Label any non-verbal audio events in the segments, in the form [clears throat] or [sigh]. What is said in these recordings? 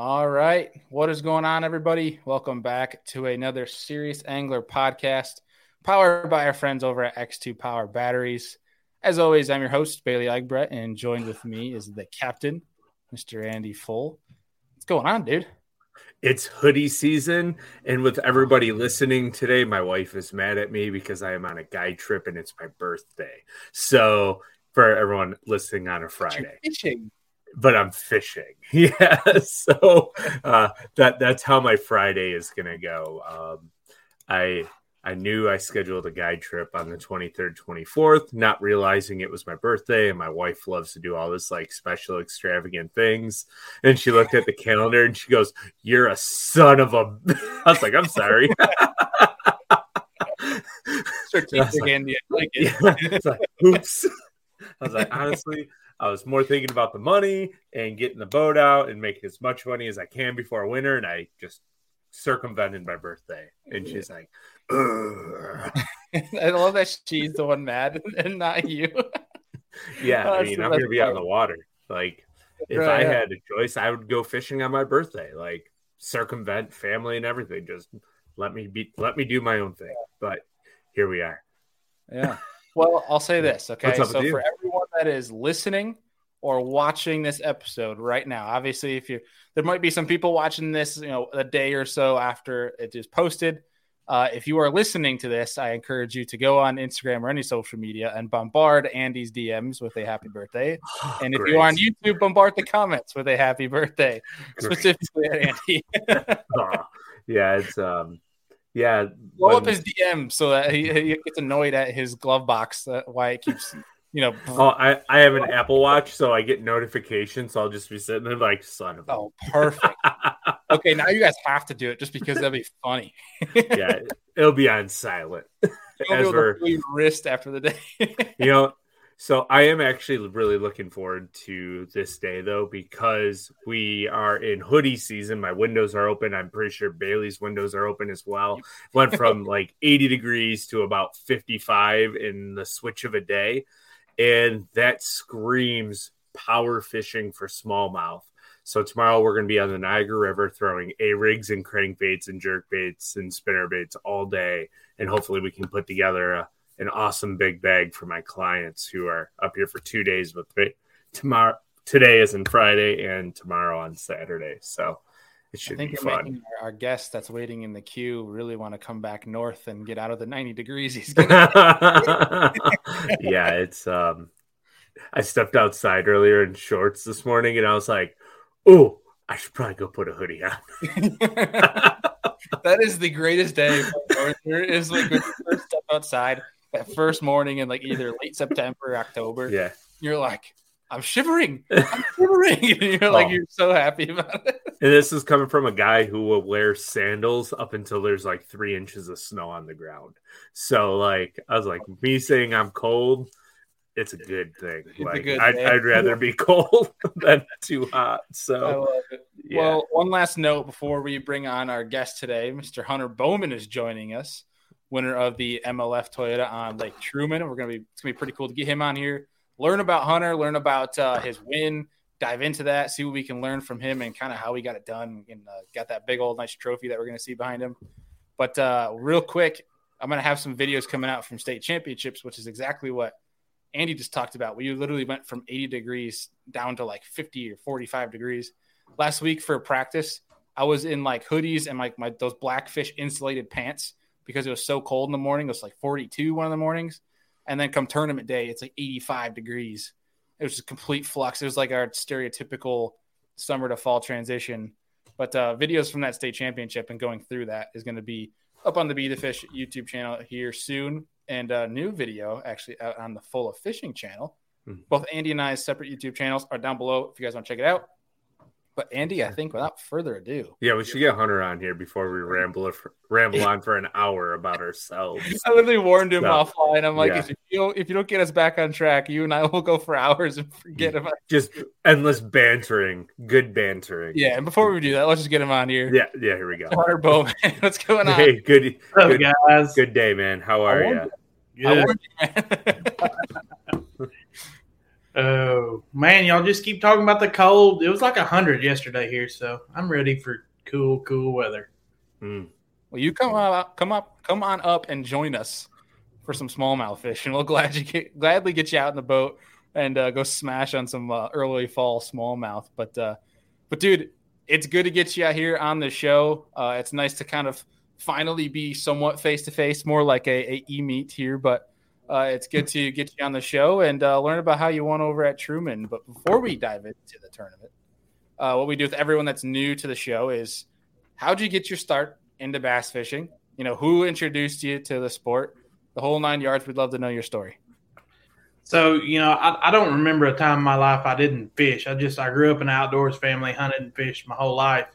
All right. What is going on, everybody? Welcome back to another Serious Angler podcast powered by our friends over at X2 Power Batteries. As always, I'm your host, Bailey Egbrett, and joined with me is the captain, Mr. Andy Full. What's going on, dude? It's hoodie season, and with everybody listening today, my wife is mad at me because I am on a guide trip and it's my birthday. So, for everyone listening on a Friday, fishing. But I'm fishing. [laughs] Yeah, so uh, that that's how my Friday is gonna go. Um, I I knew I scheduled a guide trip on the 23rd, 24th, not realizing it was my birthday. And my wife loves to do all this like special, extravagant things. And she looked at the [laughs] calendar and she goes, You're a son of a. [laughs] I was like, I'm sorry. Strategic like, Andy. Like yeah, it's like, oops. I was like, honestly, I was more thinking about the money and getting the boat out and making as much money as I can before winter. And I just circumvented my birthday. And she's like, [laughs] I love that she's the one mad [laughs] and not you. [laughs] yeah, I mean, I'm gonna be out in the water. Like, if right, I yeah. had a choice, I would go fishing on my birthday. Like, circumvent family and everything. Just let me be, let me do my own thing. But here we are. Yeah. Well, I'll say this. Okay. So for everyone that is listening or watching this episode right now, obviously, if you there might be some people watching this, you know, a day or so after it is posted. Uh, if you are listening to this, I encourage you to go on Instagram or any social media and bombard Andy's DMs with a happy birthday. Oh, [sighs] and if great. you are on YouTube, bombard the comments with a happy birthday, great. specifically at Andy. [laughs] oh, yeah, it's um, yeah. Blow when... up his DM so that he, he, gets annoyed at his glove box. That why it keeps you know. Oh, I, I have an Apple Watch, so I get notifications. So I'll just be sitting there like, son of. A. Oh, perfect. [laughs] okay, now you guys have to do it just because that'd be funny. yeah, it'll be on silent. [laughs] As we're wrist after the day. you know, so I am actually really looking forward to this day though because we are in hoodie season. My windows are open. I'm pretty sure Bailey's windows are open as well. Went from like 80 degrees to about 55 in the switch of a day and that screams power fishing for smallmouth. So tomorrow we're going to be on the Niagara River throwing a rigs and crankbaits and jerk baits and spinner baits all day, and hopefully we can put together a, an awesome big bag for my clients who are up here for two days with me. Tomorrow, today is in Friday, and tomorrow on Saturday. So it should I think be fun. Making our, our, guest that's waiting in the queue really want to come back north and get out of the 90 degrees. He's gonna... [laughs] [laughs] yeah, it's um I stepped outside earlier in shorts this morning and I was like, oh, I should probably go put a hoodie on. [laughs] that is the greatest day. Is like when you first step outside that first morning in like either late September or October. Yeah. You're like, I'm shivering. I'm shivering. [laughs] you're like, oh. you're so happy about it. [laughs] And this is coming from a guy who will wear sandals up until there's like three inches of snow on the ground. So, like, I was like, me saying I'm cold, it's a good thing. It's like, good I'd, I'd, rather be [laughs] cold than too hot. So, yeah. well, one last note before we bring on our guest today, Mr. Hunter Bowman is joining us, winner of the MLF Toyota on Lake Truman. We're gonna be it's gonna be pretty cool to get him on here learn about Hunter, learn about uh, his win, dive into that, see what we can learn from him and kind of how he got it done and uh, got that big old nice trophy that we're going to see behind him. But uh, real quick, I'm going to have some videos coming out from state championships, which is exactly what Andy just talked about. We literally went from 80 degrees down to like 50 or 45 degrees last week for practice. I was in like hoodies and like my those blackfish insulated pants because it was so cold in the morning. It was like 42 one of the mornings. And then come tournament day, it's like 85 degrees. It was a complete flux. It was like our stereotypical summer to fall transition. But uh, videos from that state championship and going through that is going to be up on the Be the Fish YouTube channel here soon. And a new video actually out on the Full of Fishing channel. Mm-hmm. Both Andy and I's separate YouTube channels are down below if you guys want to check it out. But Andy, I think without further ado, yeah, we should get Hunter on here before we ramble ramble on for an hour about ourselves. [laughs] I literally warned him so, offline. I'm like, yeah. if you don't, if you don't get us back on track, you and I will go for hours and forget about just endless bantering, good bantering. Yeah, and before we do that, let's just get him on here. Yeah, yeah, here we go. Hunter Bowman, [laughs] what's going on? Hey, good, good guys. Good day, man. How are you? Good. [laughs] Oh man, y'all just keep talking about the cold. It was like hundred yesterday here, so I'm ready for cool, cool weather. Mm. Well, you come up, come up, come on up and join us for some smallmouth fishing. We'll glad you get, gladly get you out in the boat and uh, go smash on some uh, early fall smallmouth. But uh, but dude, it's good to get you out here on the show. Uh, it's nice to kind of finally be somewhat face to face, more like a, a e meet here. But uh, it's good to get you on the show and uh, learn about how you won over at Truman. But before we dive into the tournament, uh, what we do with everyone that's new to the show is how'd you get your start into bass fishing? You know, who introduced you to the sport? The whole nine yards. We'd love to know your story. So, you know, I, I don't remember a time in my life I didn't fish. I just, I grew up in an outdoors family, hunted and fished my whole life.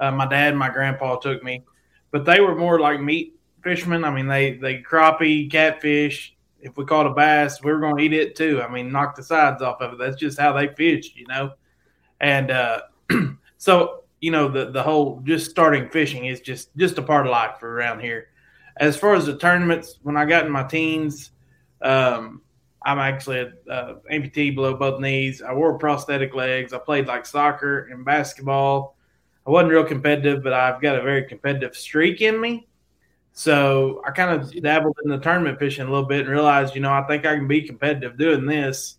Uh, my dad and my grandpa took me, but they were more like meat fishermen. I mean, they, they crappie, catfish. If we caught a bass, we were going to eat it too. I mean, knock the sides off of it. That's just how they fished, you know? And uh, [clears throat] so, you know, the, the whole just starting fishing is just, just a part of life for around here. As far as the tournaments, when I got in my teens, um, I'm actually an uh, amputee below both knees. I wore prosthetic legs. I played like soccer and basketball. I wasn't real competitive, but I've got a very competitive streak in me. So I kind of dabbled in the tournament fishing a little bit and realized, you know, I think I can be competitive doing this.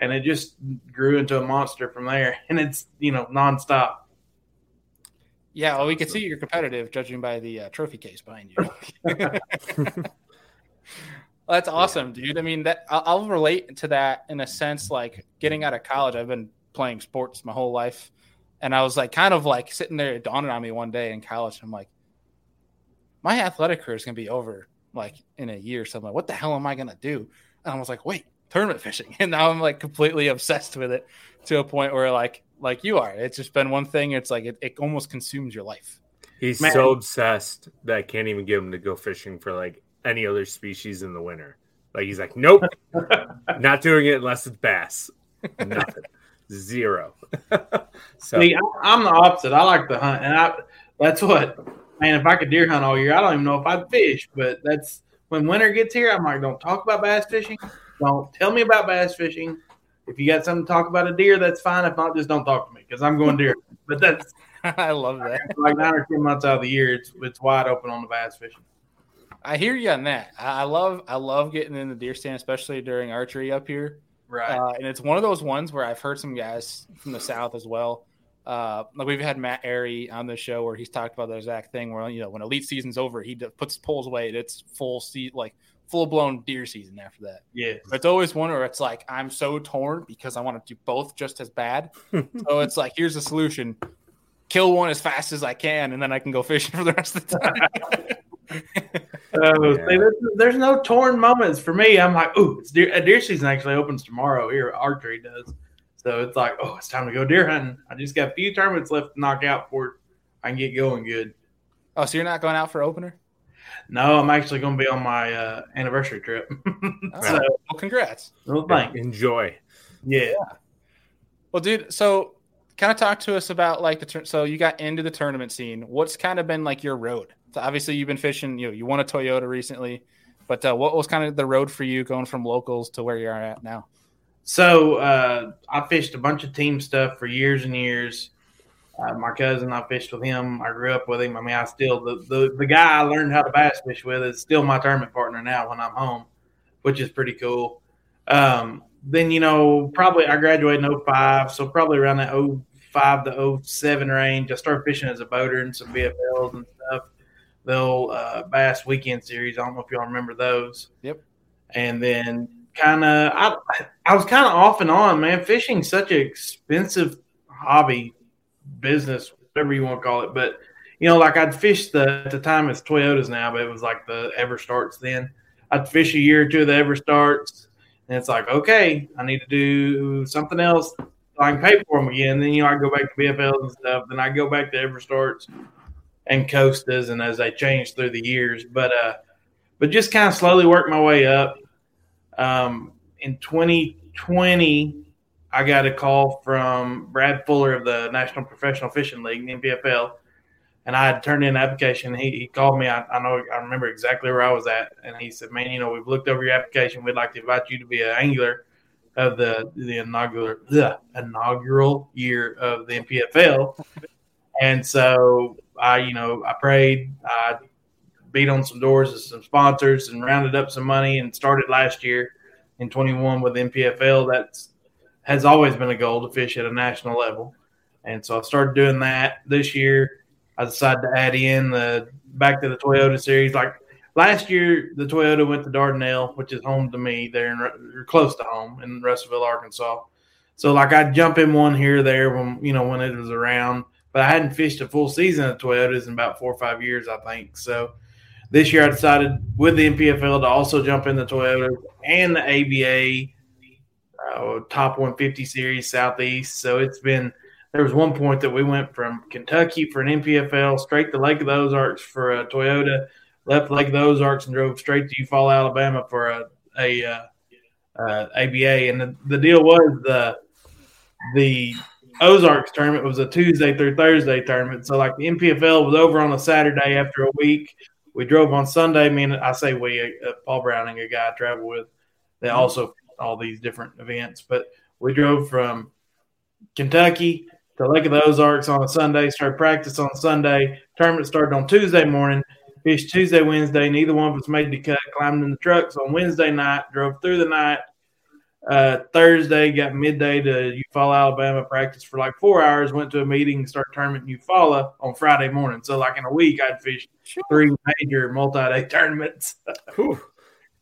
And it just grew into a monster from there. [laughs] And it's, you know, nonstop. Yeah, well, we can see you're competitive judging by the uh, trophy case behind you. Well, [laughs] that's awesome, dude. I mean, that I'll, I'll, relate to that in a sense. Like getting out of college, I've been playing sports my whole life, and I was like, kind of like sitting there, it dawned on me one day in college. I'm like, my athletic career is gonna be over like in a year. So I'm like, what the hell am I gonna do? And I was like, wait, tournament fishing, [laughs] and now I'm like completely obsessed with it to a point where like like you are. It's just been one thing. It's like it, it almost consumes your life. He's Man. so obsessed that I can't even get him to go fishing for like any other species in the winter. Like he's like, nope, [laughs] not doing it unless it's bass. Nothing, [laughs] zero. so See, I'm the opposite. I like to hunt, and I that's what man. If I could deer hunt all year, I don't even know if I'd fish. But that's when winter gets here. I'm like, don't talk about bass fishing. Don't tell me about bass fishing. If you got something to talk about a deer, that's fine. If not, just don't talk to me because I'm going deer. But that's [laughs] I love that. [laughs] Like nine or ten months out of the year, it's it's wide open on the bass fishing. I hear you on that. I love I love getting in the deer stand, especially during archery up here. Right. Uh, and it's one of those ones where I've heard some guys from the south as well. Uh, like we've had Matt Arey on the show where he's talked about the exact thing where you know when elite season's over, he puts poles away. It's full seat like full blown deer season after that. Yeah. But it's always one where it's like I'm so torn because I want to do both just as bad. [laughs] so it's like here's the solution: kill one as fast as I can, and then I can go fishing for the rest of the time. [laughs] Oh, yeah. see, there's, there's, no torn moments for me. I'm like, ooh, it's deer, deer season actually opens tomorrow here. Archery does, so it's like, oh, it's time to go deer hunting. I just got a few tournaments left to knock out before I can get going good. Oh, so you're not going out for opener? No, I'm actually going to be on my uh, anniversary trip. [laughs] oh, so, well, congrats. Well, thanks. Enjoy. Yeah. Well, dude, so kind of talk to us about like the so you got into the tournament scene. What's kind of been like your road? So obviously, you've been fishing. You know, you won a Toyota recently, but uh, what was kind of the road for you going from locals to where you are at now? So uh, I fished a bunch of team stuff for years and years. Uh, my cousin, I fished with him. I grew up with him. I mean, I still the, the the guy I learned how to bass fish with is still my tournament partner now when I'm home, which is pretty cool. Um, then you know, probably I graduated in 05, so probably around that 05 to 07 range, I started fishing as a boater and some BFLs and stuff the old uh, Bass Weekend Series. I don't know if y'all remember those. Yep. And then kind of, I I was kind of off and on, man. Fishing's such an expensive hobby, business, whatever you want to call it. But you know, like I'd fish the at the time it's Toyotas now, but it was like the EverStarts then. I'd fish a year or two of the EverStarts, and it's like, okay, I need to do something else so I can pay for them again. Then you know, I go back to BFLs and stuff. Then I go back to EverStarts and Costas, and as they changed through the years. But uh, but just kind of slowly worked my way up. Um, in 2020, I got a call from Brad Fuller of the National Professional Fishing League, the NPFL, and I had turned in an application. He, he called me. I, I, know I remember exactly where I was at, and he said, "Man, you know, we've looked over your application. We'd like to invite you to be an angler of the the inaugural the inaugural year of the NPFL, and so I you know I prayed, I beat on some doors of some sponsors and rounded up some money and started last year in 21 with NPFL. That's has always been a goal to fish at a national level, and so I started doing that this year. I decided to add in the back to the Toyota series like last year the Toyota went to Dardanelle, which is home to me there or close to home in Russellville, Arkansas. So like I'd jump in one here or there when you know when it was around, but I hadn't fished a full season of Toyotas in about four or five years, I think. So this year I decided with the NPFL to also jump in the Toyota and the ABA uh, top 150 series Southeast. So it's been there was one point that we went from Kentucky for an NPFL straight to Lake of the Ozarks for a Toyota left Lake of the Ozarks and drove straight to Eufaula, Alabama for a, a uh, uh, ABA. And the, the deal was the the Ozarks tournament was a Tuesday through Thursday tournament. So like the NPFL was over on a Saturday after a week. We drove on Sunday. I mean, I say we, uh, Paul Browning, a guy I travel with, they mm-hmm. also all these different events. But we drove from Kentucky to Lake of the Ozarks on a Sunday. Started practice on Sunday. Tournament started on Tuesday morning. Fished Tuesday, Wednesday. Neither one of us made the cut. Climbed in the trucks on Wednesday night. Drove through the night. Uh, Thursday, got midday to Eufaula, Alabama, practice for like four hours. Went to a meeting, start tournament in Eufaula on Friday morning. So, like in a week, I'd fished three major multi-day [laughs] tournaments. Whew.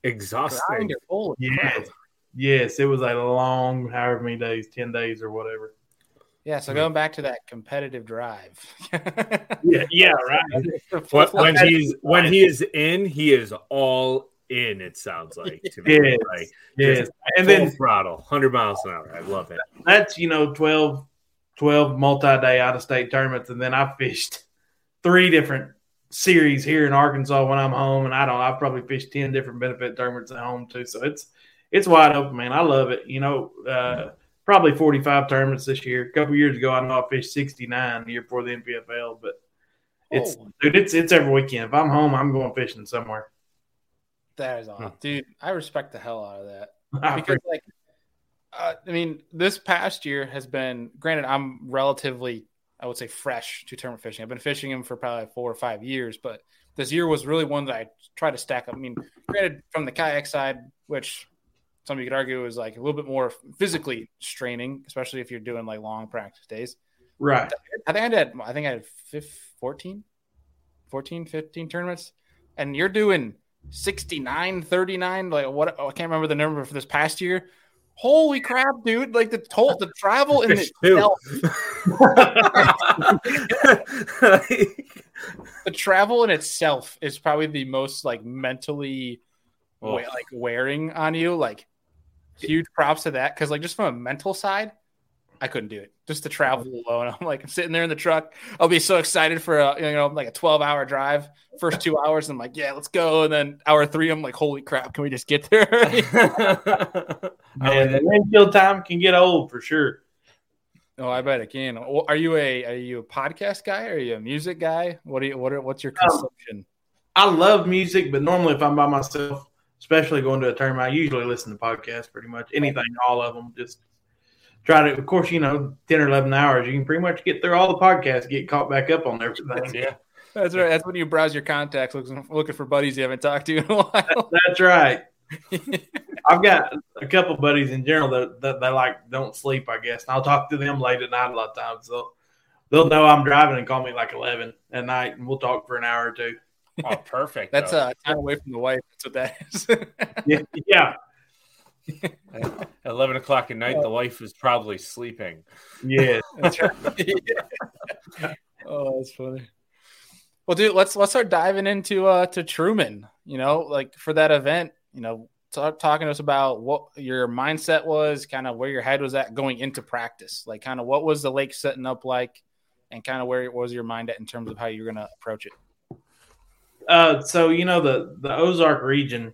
Exhausting. Yes, yes, it was a long, however many days, ten days or whatever. Yeah, so going back to that competitive drive. [laughs] yeah, yeah, right. when, when he's when he is in, he is all in. It sounds like to me, yes, like yes. and then throttle, hundred miles an hour. I love it. That's you know 12, 12 multi-day out-of-state tournaments, and then I fished three different series here in Arkansas when I'm home, and I don't. I've probably fished ten different benefit tournaments at home too. So it's it's wide open, man. I love it. You know. Uh, probably 45 tournaments this year. A couple years ago, I know I fished 69 the year before the NPFL, but it's oh. dude, it's it's every weekend. If I'm home, I'm going fishing somewhere. That is awesome, dude. I respect the hell out of that [laughs] because, like, uh, I mean, this past year has been. Granted, I'm relatively, I would say, fresh to tournament fishing. I've been fishing them for probably four or five years, but this year was really one that I tried to stack up. I mean, granted, from the kayak side, which some you could argue is like a little bit more physically straining, especially if you're doing like long practice days. Right. I think I did, I think I had 14, 14, 15 tournaments. And you're doing 69, 39. Like what? Oh, I can't remember the number for this past year. Holy crap, dude! Like the toll, the travel in itself. [laughs] the travel in itself is probably the most like mentally oh. like wearing on you. Like huge props to that because like just from a mental side i couldn't do it just to travel alone [laughs] i'm like i'm sitting there in the truck i'll be so excited for a you know like a 12 hour drive first two hours i'm like yeah let's go and then hour three i'm like holy crap can we just get there [laughs] [laughs] man the windshield time can get old for sure Oh, I bet it can. Are you a are you a podcast guy? Are you a music guy? What are you what are, what's your um, consumption? Um, I love music, but normally if I'm by myself, especially going to a tournament. I usually listen to podcasts pretty much anything, all of them. Just try to, of course, you know, 10 or 11 hours, you can pretty much get through all the podcasts, get caught back up on everything. Yeah. That's right. That's when you browse your contacts, looking, looking for buddies you haven't talked to in a while. That's right. [laughs] I've got a couple buddies in general that, that they like don't sleep, I guess. And I'll talk to them late at night a lot of times. So they'll know I'm driving and call me like 11 at night, and we'll talk for an hour or two. Oh, perfect. That's a uh, time away from the wife. That's what that is. yeah. yeah. At [laughs] 11 o'clock at night, the wife is probably sleeping. Yeah. That's right. yeah. [laughs] [laughs] Oh, that's funny. Well, dude, let's let's start diving into uh to Truman. You know, like for that event, you know, talk, talking to us about what your mindset was, kind of where your head was at going into practice. Like, kind of what was the lake setting up like, and kind of where it was your mind at in terms of how you're going to approach it. Uh, so you know the the Ozark region,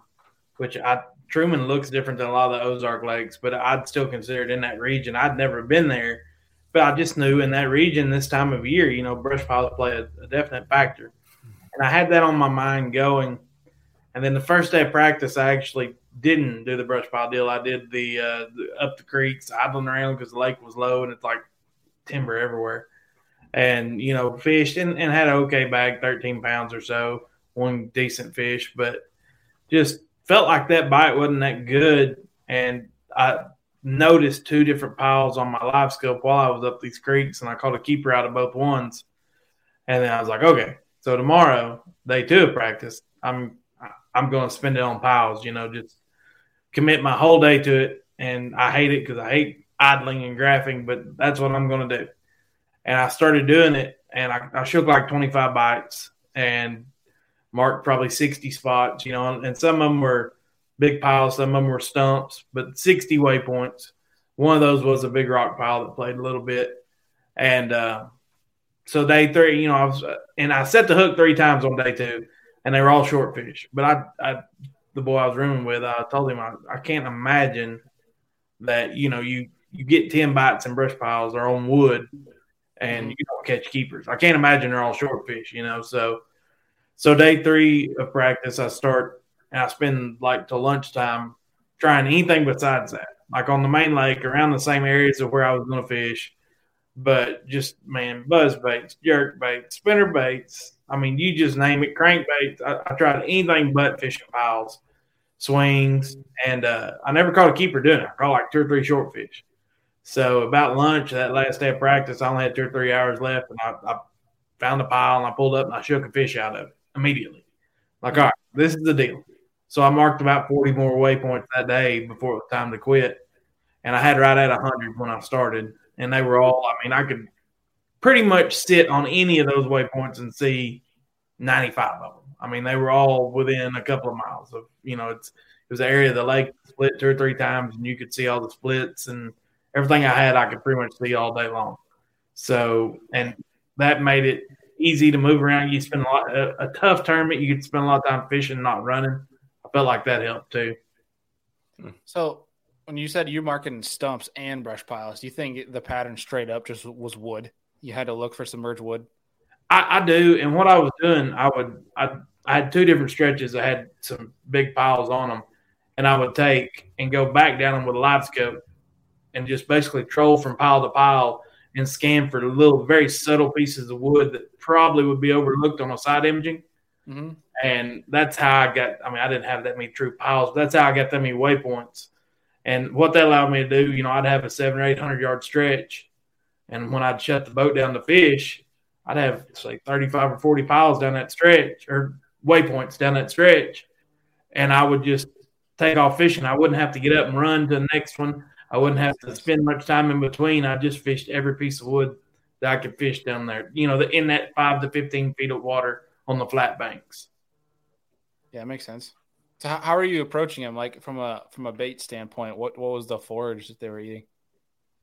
which I Truman looks different than a lot of the Ozark lakes, but I'd still consider it in that region. I'd never been there, but I just knew in that region this time of year, you know, brush piles play a, a definite factor, and I had that on my mind going. And then the first day of practice, I actually didn't do the brush pile deal. I did the, uh, the up the creeks, idling around because the lake was low and it's like timber everywhere. And you know, fished and, and had an okay bag, thirteen pounds or so, one decent fish, but just felt like that bite wasn't that good. And I noticed two different piles on my LiveScope while I was up these creeks, and I caught a keeper out of both ones. And then I was like, okay, so tomorrow, day two of practice, I'm I'm going to spend it on piles. You know, just commit my whole day to it. And I hate it because I hate idling and graphing, but that's what I'm going to do. And I started doing it, and I, I shook like 25 bites and marked probably 60 spots. You know, and, some of them were big piles, some of them were stumps, but 60 waypoints. One of those was a big rock pile that played a little bit, and uh, so day three, you know, I was and I set the hook three times on day two, and they were all short fish. But I, I the boy I was rooming with, I told him I, I can't imagine that you know you you get ten bites and brush piles or on wood, and you don't catch keepers. I can't imagine they're all short fish, you know. So so day three of practice, I start and I spend like till lunchtime trying anything besides that, like on the main lake around the same areas of where I was going to fish but just man, buzz baits, jerk baits, spinner baits. I mean, you just name it, crankbaits. I, I tried anything but fishing piles, swings, and uh, I never caught a keeper doing it. I caught like two or three short fish. So about lunch, that last day of practice, I only had two or three hours left, and I, I found a pile and I pulled up and I shook a fish out of it immediately. Like, all right, this is the deal. So I marked about 40 more waypoints that day before it was time to quit. And I had right at 100 when I started and they were all. I mean, I could pretty much sit on any of those waypoints and see 95 of them. I mean, they were all within a couple of miles of. You know, it's it was an area of the lake split two or three times, and you could see all the splits and everything I had. I could pretty much see all day long. So, and that made it easy to move around. You spend a lot a, a tough tournament. You could spend a lot of time fishing, not running. I felt like that helped too. So when you said you're marking stumps and brush piles, do you think the pattern straight up just was wood? You had to look for submerged wood. I, I do, and what I was doing, I would I I had two different stretches. I had some big piles on them, and I would take and go back down them with a LiveScope, and just basically troll from pile to pile and scan for little very subtle pieces of wood that probably would be overlooked on a side imaging. Mm-hmm. And that's how I got. I mean, I didn't have that many true piles. But that's how I got that many waypoints and what that allowed me to do, you know, I'd have a seven or eight hundred yard stretch, and when I'd shut the boat down to fish, I'd have say thirty five or forty piles down that stretch or waypoints down that stretch, and I would just take off fishing. I wouldn't have to get up and run to the next one. I wouldn't have to spend much time in between. I just fished every piece of wood that I could fish down there. You know, in that five to fifteen feet of water on the flat banks. Yeah, it makes sense. So how are you approaching them? Like from a from a bait standpoint, what what was the forage that they were eating?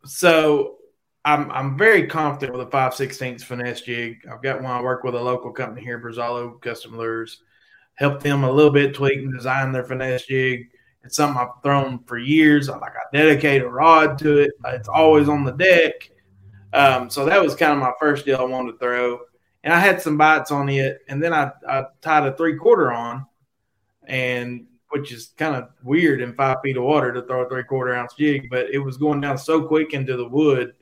So I'm I'm very confident with a five sixteenths finesse jig. I've got one I work with a local company here, Brazalo Custom Lures. Help them a little bit tweak and design their finesse jig. It's something I've thrown for years. I like I dedicate a rod to it. It's always on the deck. Um, so that was kind of my first deal I wanted to throw. And I had some bites on it, and then I, I tied a three quarter on and which is kind of weird in five feet of water to throw a three quarter ounce jig, but it was going down so quick into the wood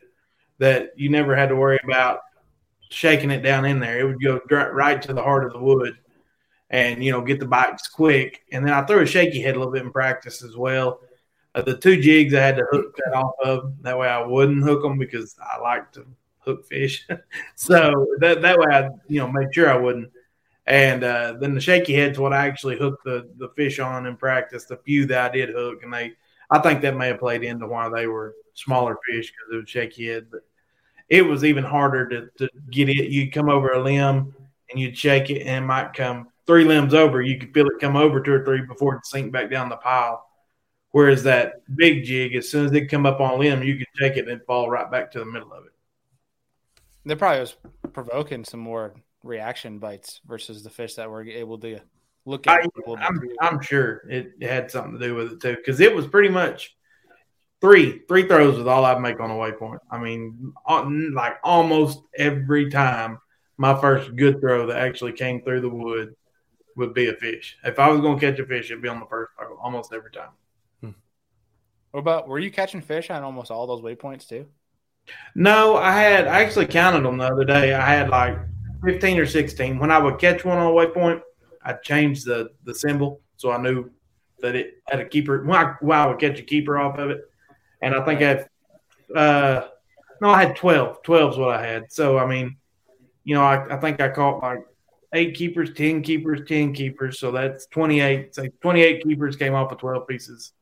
that you never had to worry about shaking it down in there. It would go right to the heart of the wood and, you know, get the bites quick. And then I threw a shaky head a little bit in practice as well. Uh, the two jigs I had to hook that off of. That way I wouldn't hook them because I like to hook fish. [laughs] so that, that way I, you know, made sure I wouldn't. And uh, then the shaky head's what I actually hooked the, the fish on in practice. The few that I did hook, and they, I think that may have played into why they were smaller fish because it was shaky head. But it was even harder to, to get it. You'd come over a limb and you'd shake it, and it might come three limbs over. You could feel it come over two or three before it sink back down the pile. Whereas that big jig, as soon as it come up on limb, you could take it and fall right back to the middle of it. That probably was provoking some more reaction bites versus the fish that were able to look at. I, am I'm sure it had something to do with it too, because it was pretty much three three throws was all I'd make on a waypoint. I mean, uh, on, like almost every time, my first good throw that actually came through the wood would be a fish. If I was going to catch a fish, it'd be on the first almost every time. What about were you catching fish on almost all those waypoints too? No, I had I actually counted them the other day. I had like fifteen or sixteen. When I would catch one on a waypoint, I'd change the the symbol so I knew that it had a keeper. When I, when I would catch a keeper off of it, and I think I had uh, no, I had 12. 12 is what I had. So I mean, you know, I, I think I caught like eight keepers, ten keepers, ten keepers. So that's twenty eight. So twenty eight keepers came off of twelve pieces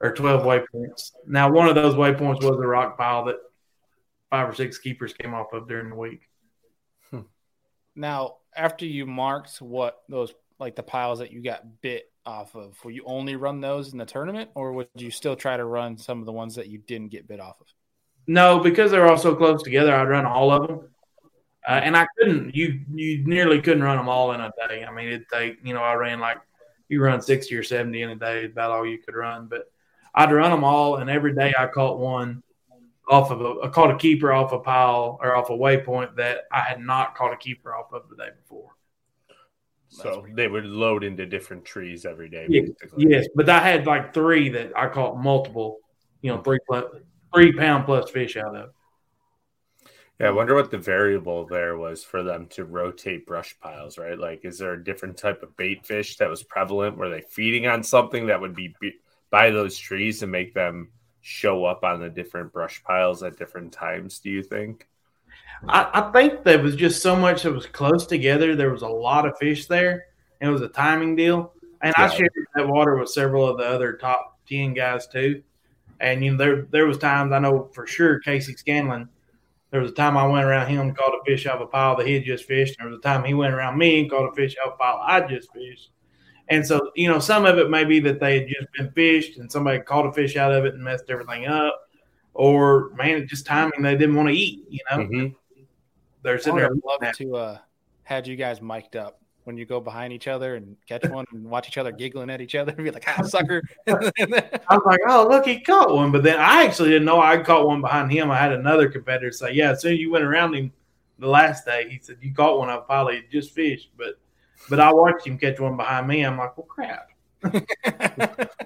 or 12 waypoints. Now, one of those waypoints was a rock pile that five or six keepers came off of during the week. Hmm. Now, after you marked what those like the piles that you got bit off of, will you only run those in the tournament, or would you still try to run some of the ones that you didn't get bit off of? No, because they're all so close together, I'd run all of them. Uh, and I couldn't. You you nearly couldn't run them all in a day. I mean, it'd take you know I ran like you run sixty or seventy in a day, about all you could run. But I'd run them all, and every day I caught one off of a I caught a keeper off a pile or off a waypoint that I had not caught a keeper off of the day before. So they would load into different trees every day. Yeah, yes, but I had like three that I caught multiple, you know, three plus, three pound plus fish out of. Yeah, I wonder what the variable there was for them to rotate brush piles, right? Like, is there a different type of bait fish that was prevalent? Were they feeding on something that would be by those trees to make them show up on the different brush piles at different times? Do you think? I, I think there was just so much that was close together. There was a lot of fish there. It was a timing deal, and yeah. I shared that water with several of the other top ten guys too. And you know, there there was times I know for sure Casey Scanlon. There was a time I went around him and caught a fish out of a pile that he had just fished. There was a time he went around me and caught a fish out of a pile I just fished. And so, you know, some of it may be that they had just been fished and somebody caught a fish out of it and messed everything up, or man, it's just timing they didn't want to eat. You know, mm-hmm. they're sitting there. Love to uh, had you guys mic'd up when you go behind each other and catch [laughs] one and watch each other giggling at each other and [laughs] be like, "Ah, sucker!" [laughs] I was like, "Oh, look, he caught one," but then I actually didn't know I caught one behind him. I had another competitor say, "Yeah, as soon as you went around him the last day, he said you caught one. I probably just fished, but." But I watched him catch one behind me. I'm like, well, crap.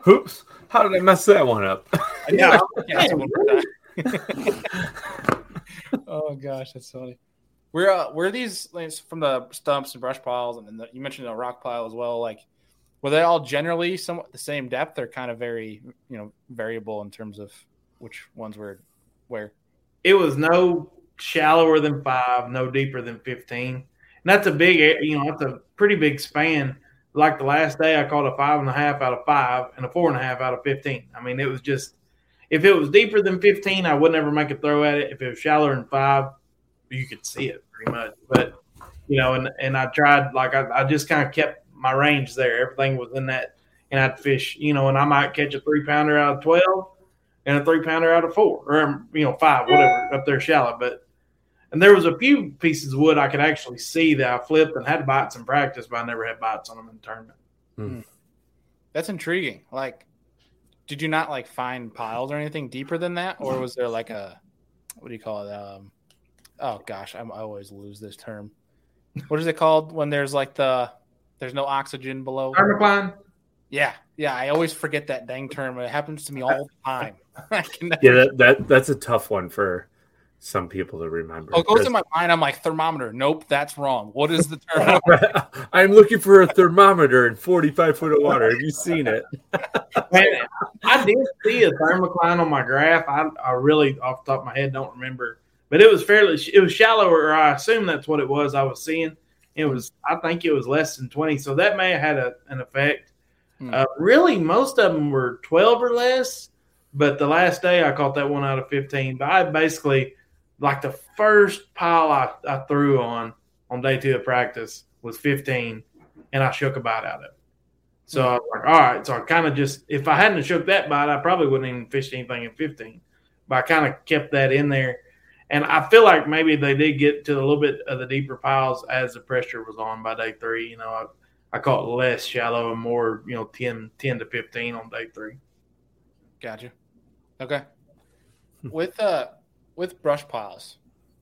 Oops. How did I mess that one up? yeah. oh gosh, that's funny. Where uh, these like, from the stumps and brush piles, and then the, you mentioned a rock pile as well. Like, were they all generally somewhat the same depth, or kind of very you know variable in terms of which ones were where? It was no shallower than five, no deeper than fifteen. And that's a big, you know, that's a pretty big span. Like the last day, I caught a five and a half out of five and a four and a half out of 15. I mean, it was just, if it was deeper than 15, I would never make a throw at it. If it was shallower than five, you could see it pretty much. But, you know, and, and I tried, like, I, I just kind of kept my range there. Everything was in that, and I'd fish, you know, and I might catch a three pounder out of 12 and a three pounder out of four or, you know, five, whatever, up there shallow. But, and there was a few pieces of wood I could actually see that I flipped and had bites in practice, but I never had bites on them in the tournament. Hmm. That's intriguing. Like, did you not like find piles or anything deeper than that, or was there like a what do you call it? Um, oh gosh, I'm, I always lose this term. What is it called when there's like the there's no oxygen below? Thermocline. Yeah, yeah. I always forget that dang term. It happens to me all the time. [laughs] yeah, that, that that's a tough one for some people to remember. Oh, it goes in my mind. I'm like thermometer. Nope, that's wrong. What is the [laughs] term? [laughs] I'm looking for a thermometer in 45 foot of water. Have you seen it? Man, I did see a thermocline on my graph. I, I really, off the top of my head, don't remember, but it was fairly. It was shallower. I assume that's what it was. I was seeing. It was. I think it was less than 20. So that may have had a, an effect. Hmm. Uh, really, most of them were 12 or less. But the last day, I caught that one out of 15. But I basically like the first pile I, I threw on on day two of practice was 15, and I shook a bite out of it. So I was like, all right. So I kind of just, if I hadn't shook that bite, I probably wouldn't even fished anything in 15. But I kind of kept that in there. And I feel like maybe they did get to a little bit of the deeper piles as the pressure was on by day three. You know, I, I caught less shallow and more, you know, 10, 10 to 15 on day three. Gotcha. Okay. [laughs] With, uh, with brush piles,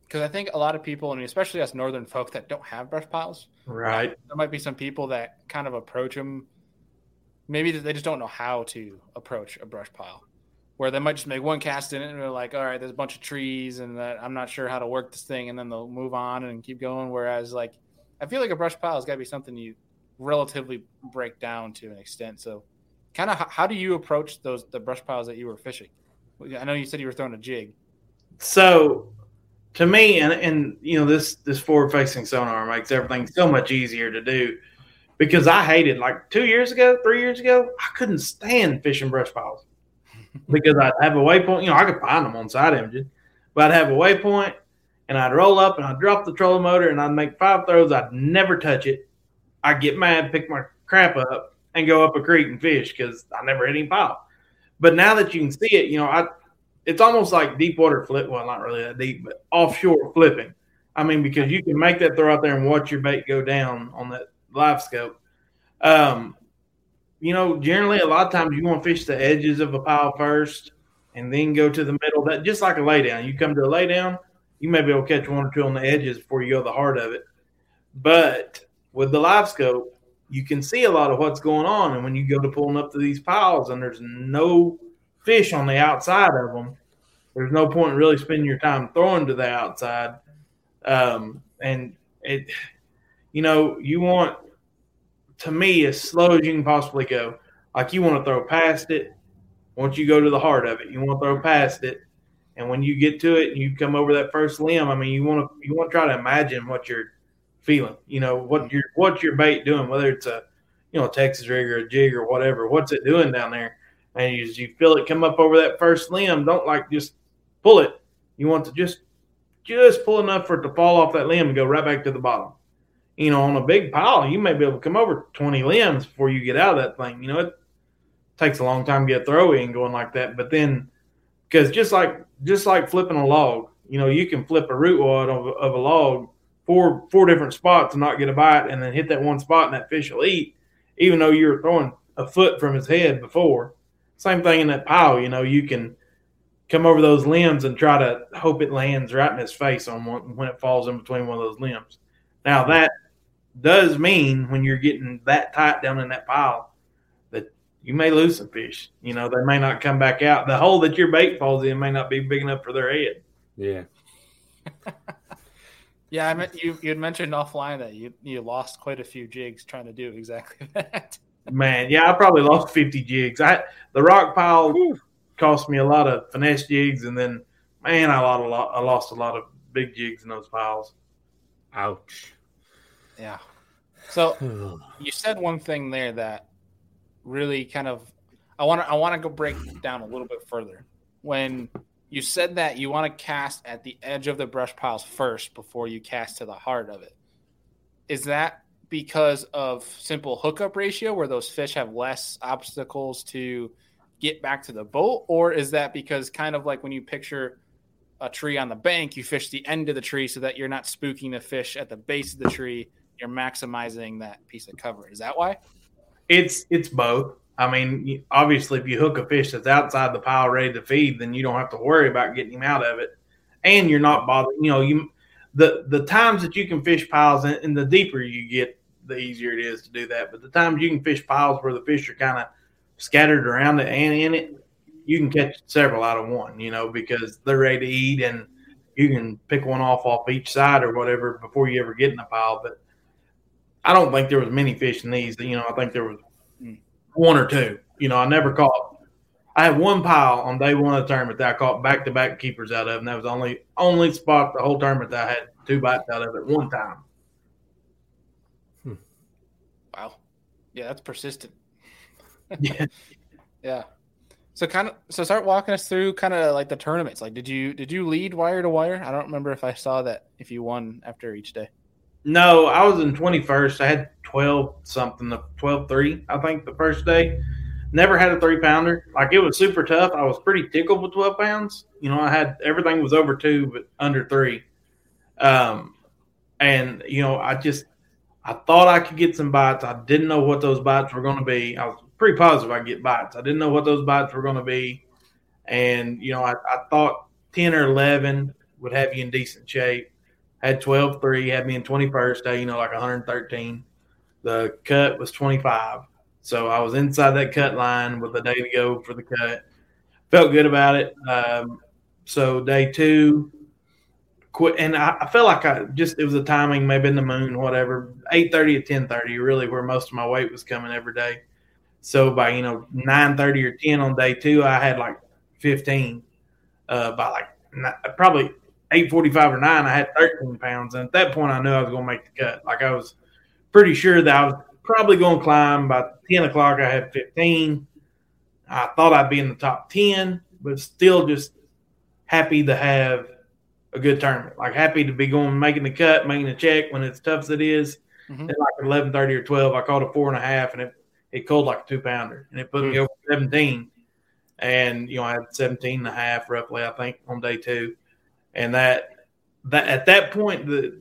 because I think a lot of people, I mean, especially us northern folk that don't have brush piles, Right. there might be some people that kind of approach them. Maybe they just don't know how to approach a brush pile, where they might just make one cast in it and they're like, "All right, there's a bunch of trees, and that I'm not sure how to work this thing," and then they'll move on and keep going. Whereas, like, I feel like a brush pile has got to be something you relatively break down to an extent. So, kind of, how do you approach those the brush piles that you were fishing? I know you said you were throwing a jig. So to me, and and you know this this forward facing sonar makes everything so much easier to do because I hated like two years ago, three years ago, I couldn't stand fishing brush piles because I'd have a waypoint. You know, I could find them on side imaging, but I'd have a waypoint and I'd roll up and I'd drop the trolling motor and I'd make five throws. I'd never touch it. I'd get mad, pick my crap up, and go up a creek and fish because I never hit any pile. But now that you can see it, you know, I it's almost like deep water flip. Well, not really that deep, but offshore flipping. I mean, because you can make that throw out there and watch your bait go down on that LiveScope. Um, you know, generally, a lot of times you want to fish the edges of a pile first and then go to the middle. That just like a laydown. You come to a laydown, you may be able to catch one or two on the edges before you go the heart of it. But with the LiveScope, you can see a lot of what's going on. And when you go to pulling up to these piles and there's no fish on the outside of them, there's no point in really spending your time throwing to the outside. Um, and it, you know, you want to me as slow as you can possibly go. Like you want to throw past it. Once you go to the heart of it, you want to throw past it. And when you get to it and you come over that first limb, I mean, you want to you want to try to imagine what you're feeling. You know what your what's your bait doing, whether it's a you know a Texas rig or a jig or whatever. What's it doing down there? And you, you feel it come up over that first limb. Don't like just pull it. You want to just just pull enough for it to fall off that limb and go right back to the bottom. You know, on a big pile, you may be able to come over 20 limbs before you get out of that thing. You know, it takes a long time to get a throw in going like that. But then, because just like just like flipping a log, you know, you can flip a root wad of, of a log four four different spots and not get a bite, and then hit that one spot and that fish will eat, even though you were throwing a foot from his head before. Same thing in that pile, you know, you can come over those limbs and try to hope it lands right in his face on one when it falls in between one of those limbs. Now that does mean when you're getting that tight down in that pile that you may lose some fish. You know, they may not come back out. The hole that your bait falls in may not be big enough for their head. Yeah. [laughs] Yeah, I meant you. You had mentioned offline that you you lost quite a few jigs trying to do exactly [laughs] that. Man, yeah, I probably lost fifty jigs. I the rock pile cost me a lot of finesse jigs, and then man, I lost a lot. I lost a lot of big jigs in those piles. Ouch. Yeah. So [sighs] you said one thing there that really kind of I want to I want to go break down a little bit further. When you said that you want to cast at the edge of the brush piles first before you cast to the heart of it. Is that because of simple hookup ratio where those fish have less obstacles to get back to the boat or is that because kind of like when you picture a tree on the bank you fish the end of the tree so that you're not spooking the fish at the base of the tree you're maximizing that piece of cover is that why It's it's both. I mean, obviously, if you hook a fish that's outside the pile ready to feed, then you don't have to worry about getting him out of it, and you're not bothered. You know, you the the times that you can fish piles, and, and the deeper you get, the easier it is to do that. But the times you can fish piles where the fish are kind of scattered around it and in it, you can catch several out of one. You know, because they're ready to eat, and you can pick one off off each side or whatever before you ever get in the pile. But I don't think there was many fish in these. You know, I think there was hmm. one or two. You know, I never caught. I had one pile on day one of the tournament that I caught back to back keepers out of, and that was the only only spot the whole tournament that I had two bites out of at one time. Hmm. wow yeah that's persistent [laughs] Yeah. Yeah. So kind of so start walking us through kind of like the tournaments. Like did you did you lead wire to wire? I don't remember if I saw that if you won after each day. No, I was in twenty first. I had twelve something, the 12-3, I think, the first day. Never had a three pounder. Like it was super tough. I was pretty tickled with twelve pounds. You know, I had everything was over two, but under three. Um, and you know, I just I thought I could get some bites. I didn't know what those bites were going to be. I was pretty positive I'd get bites. I didn't know what those bites were going to be, and you know, I, I thought ten or eleven, would have you in decent shape. Had 12 3, had me in 21st day, you know, like 113. The cut was 25. So I was inside that cut line with a day to go for the cut. Felt good about it. Um, so day two, quit, and I, I, felt like I just it was a timing, maybe in the moon, whatever. Eight thirty to ten thirty, really, where most of my weight was coming every day. So by you know nine thirty or ten on day two, I had like fifteen. Uh, by like probably eight forty five or nine, I had thirteen pounds, and at that point, I knew I was going to make the cut. Like I was pretty sure that I was probably going to climb. By ten o'clock, I had fifteen. I thought I'd be in the top ten, but still just happy to have a good tournament. Like happy to be going making the cut, making the check when it's tough as it is. Mm-hmm. like eleven thirty or twelve, I caught a four and a half, and it it called like a two pounder, and it put mm-hmm. me over seventeen. And you know, I had 17 and a half roughly, I think, on day two. And that that at that point the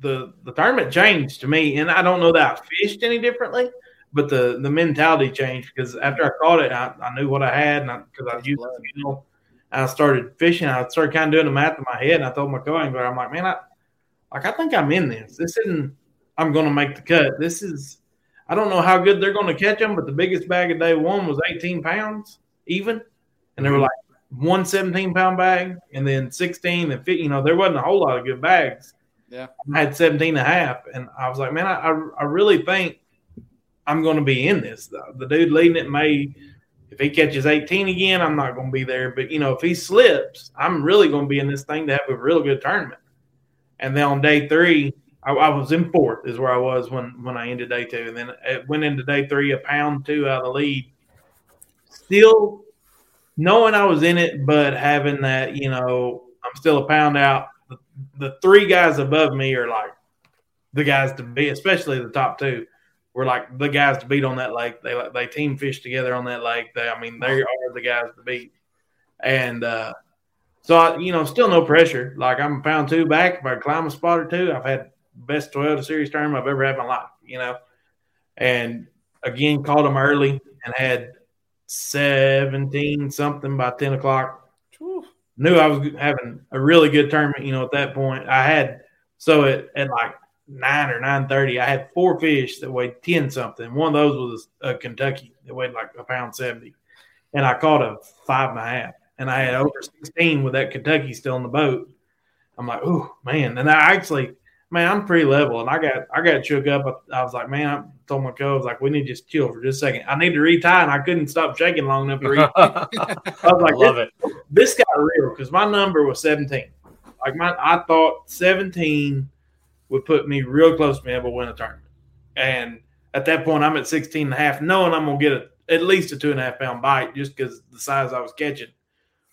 the the tournament changed to me, and I don't know that I fished any differently, but the the mentality changed because after I caught it, I, I knew what I had, and because I, I used it, you know, I started fishing. I started kind of doing the math in my head, and I told my co-angler, I'm like, man, I like I think I'm in this. This isn't. I'm going to make the cut. This is. I don't know how good they're going to catch them, but the biggest bag of day one was 18 pounds even, and they were mm-hmm. like one 17 pound bag, and then 16 and 50. You know, there wasn't a whole lot of good bags. Yeah, I had 17 and a half, and I was like, man, I I really think I'm going to be in this. The, the dude leading it may if he catches 18 again, I'm not going to be there. But you know, if he slips, I'm really going to be in this thing to have a real good tournament. And then on day three, I, I, was in fourth, is where I was when when I ended day two, and then it went into day three, a pound two out of the lead. Still knowing I was in it, but having that, you know, I'm still a pound out. The, the three guys above me are like the guys to be, especially the top two were like the guys to beat on that lake. They they team fish together on that lake. They, I mean, they are the guys to beat. And uh, so I, you know, still no pressure. Like I'm a pound two back. If I climb a spot or two, I've had best Toyota Series tournament I've ever had in my life. You know, and again called them early and had seventeen something by ten o'clock. Whew. Knew I was having a really good tournament. You know, at that point, I had so at, at like nine or nine thirty, I had four fish that weighed ten something. One of those was a Kentucky that weighed like a pound seventy, and I caught a five and a half. And I had over sixteen with that Kentucky still in the boat. I'm like, oh man! And I actually, man, I'm pretty level, and I got I got shook up. I, I was like, man, I told my coach, I was like, we need to just chill for just a second. I need to retie, and I couldn't stop shaking long enough to retie. [laughs] I was like, I love this, it. This got real because my number was 17. Like my, I thought 17 would put me real close to being able to win a tournament. And at that point, I'm at 16 and a half, knowing I'm going to get a, at least a two and a half pound bite just because the size I was catching,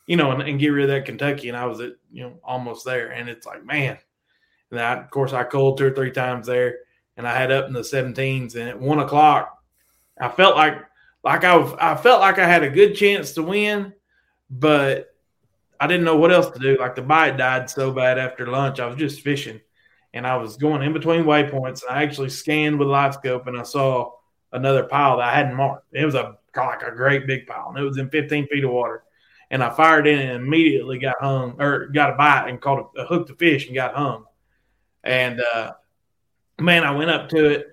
you know, and, and, get rid of that Kentucky. And I was at, you know, almost there. And it's like, man. And I, of course, I called two or three times there and I had up in the 17s. And at one o'clock, I felt like, like I, I felt like I had a good chance to win, but I didn't know what else to do. Like the bite died so bad after lunch. I was just fishing and I was going in between waypoints, and I actually scanned with LiveScope, and I saw another pile that I hadn't marked. It was a like a great big pile, and it was in 15 feet of water. And I fired in and immediately got hung or got a bite and caught a, hooked a fish and got hung. And uh, man, I went up to it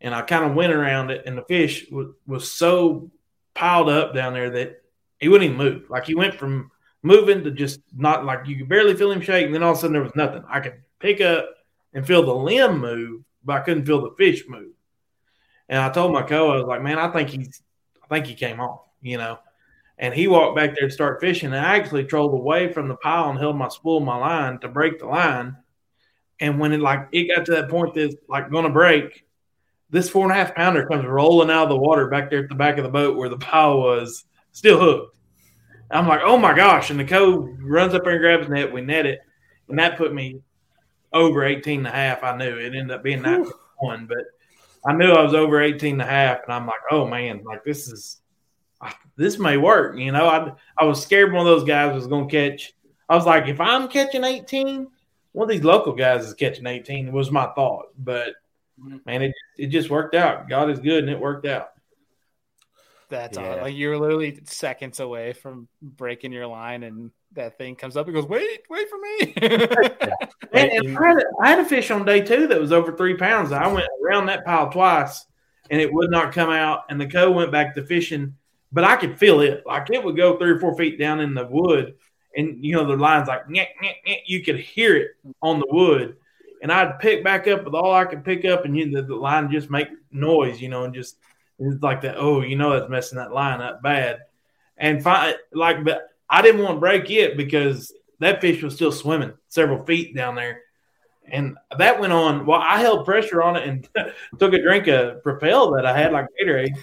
and I kind of went around it, and the fish was, was so piled up down there that he wouldn't even move. Like he went from moving to just not like you could barely feel him shake, and then all of a sudden there was nothing. I could pick up and feel the limb move, but I couldn't feel the fish move. And I told my co, I was like, man, I think he's, I think he came off, you know. And he walked back there to start fishing. And I actually trolled away from the pile and held my spool, my line to break the line. And when it like it got to that point that's like going to break, this four and a half pounder comes rolling out of the water back there at the back of the boat where the pile was still hooked. I'm like, oh my gosh. And the co runs up there and grabs net. We net it. And that put me over 18 and a half. I knew it ended up being 91, but I knew I was over 18 and a half. And I'm like, oh man, like this is, this may work. You know, I, I was scared one of those guys was going to catch. I was like, if I'm catching 18, one of these local guys is catching 18 was my thought. But mm-hmm. man, it, it just worked out. God is good and it worked out. That's yeah. all. Like you're literally seconds away from breaking your line and that thing comes up. and goes, "Wait, wait for me." [laughs] [laughs] and, and I, had a, I had a fish on day two that was over three pounds. I went around that pile twice, and it would not come out. And the co went back to fishing, but I could feel it. Like it would go three or four feet down in the wood, and you know the line's like nyeh, nyeh, nyeh. you could hear it on the wood. And I'd pick back up with all I could pick up, and you know, the, the line just make noise, you know, and just it's like that. Oh, you know, that's messing that line up bad. And fi- like, but I didn't want to break it because that fish was still swimming several feet down there. And that went on. Well, I held pressure on it and [laughs] took a drink of Propel that I had, like Gatorade,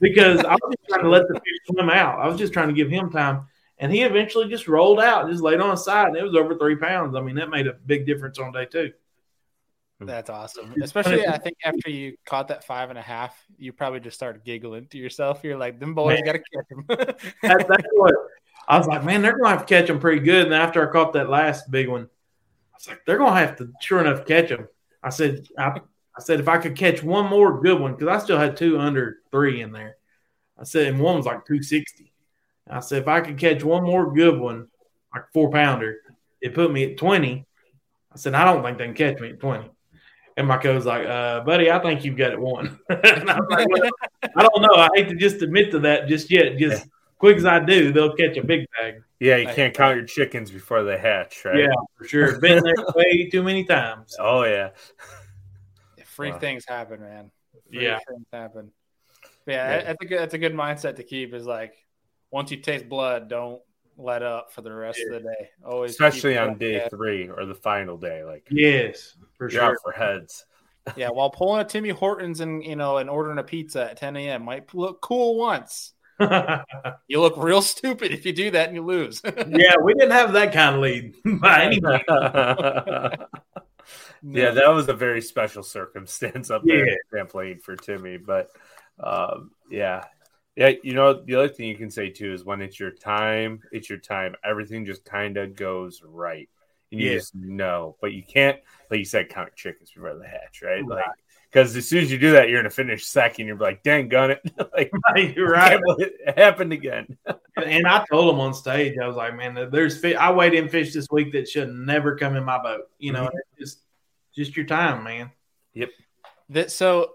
because I was just trying to let the fish swim out. I was just trying to give him time. And he eventually just rolled out, and just laid on his side, and it was over three pounds. I mean, that made a big difference on day two. Hmm. That's awesome. Especially, I think after you caught that five and a half, you probably just started giggling to yourself. You're like, "Them boys got to catch him." [laughs] that, that's what I was like. Man, they're gonna have to catch him pretty good. And after I caught that last big one, I was like, they're gonna have to sure enough catch him. I said, I, I said if I could catch one more good one because I still had two under three in there. I said, and one was like two sixty. I said if I could catch one more good one, like four pounder, it put me at twenty. I said I don't think they can catch me at twenty. And my coach like, uh, buddy, I think you've got it one. [laughs] and I, like, well, I don't know. I hate to just admit to that just yet. Just yeah. quick as I do, they'll catch a big bag. Yeah, you can't count your chickens before they hatch, right? Yeah, for sure. Been there [laughs] way too many times. Oh yeah. Freak wow. things happen, man. Freak yeah, things happen. But yeah, yeah. I, I think that's a good mindset to keep. Is like once you taste blood, don't let up for the rest yeah. of the day. Always, especially on day head. three or the final day. Like yes, for sure, out for heads. [laughs] yeah, while pulling a Timmy Hortons and you know and ordering a pizza at 10 a.m. might look cool once. [laughs] you look real stupid if you do that and you lose. [laughs] yeah, we didn't have that kind of lead by any means. yeah, that was a very special circumstance up there yeah. playing for Timmy. But um, yeah, yeah, you know, the other thing you can say too is when it's your time, it's your time. Everything just kind of goes right. And you yeah. just know, but you can't, like you said, count chickens before the hatch, right? right. Like, because as soon as you do that, you're going to finish second. You're like, dang, gun it. [laughs] like, you're [laughs] right. It happened again. [laughs] and I told him on stage, I was like, man, there's fish. I weighed in fish this week that should never come in my boat. You know, mm-hmm. just, just your time, man. Yep. That, so,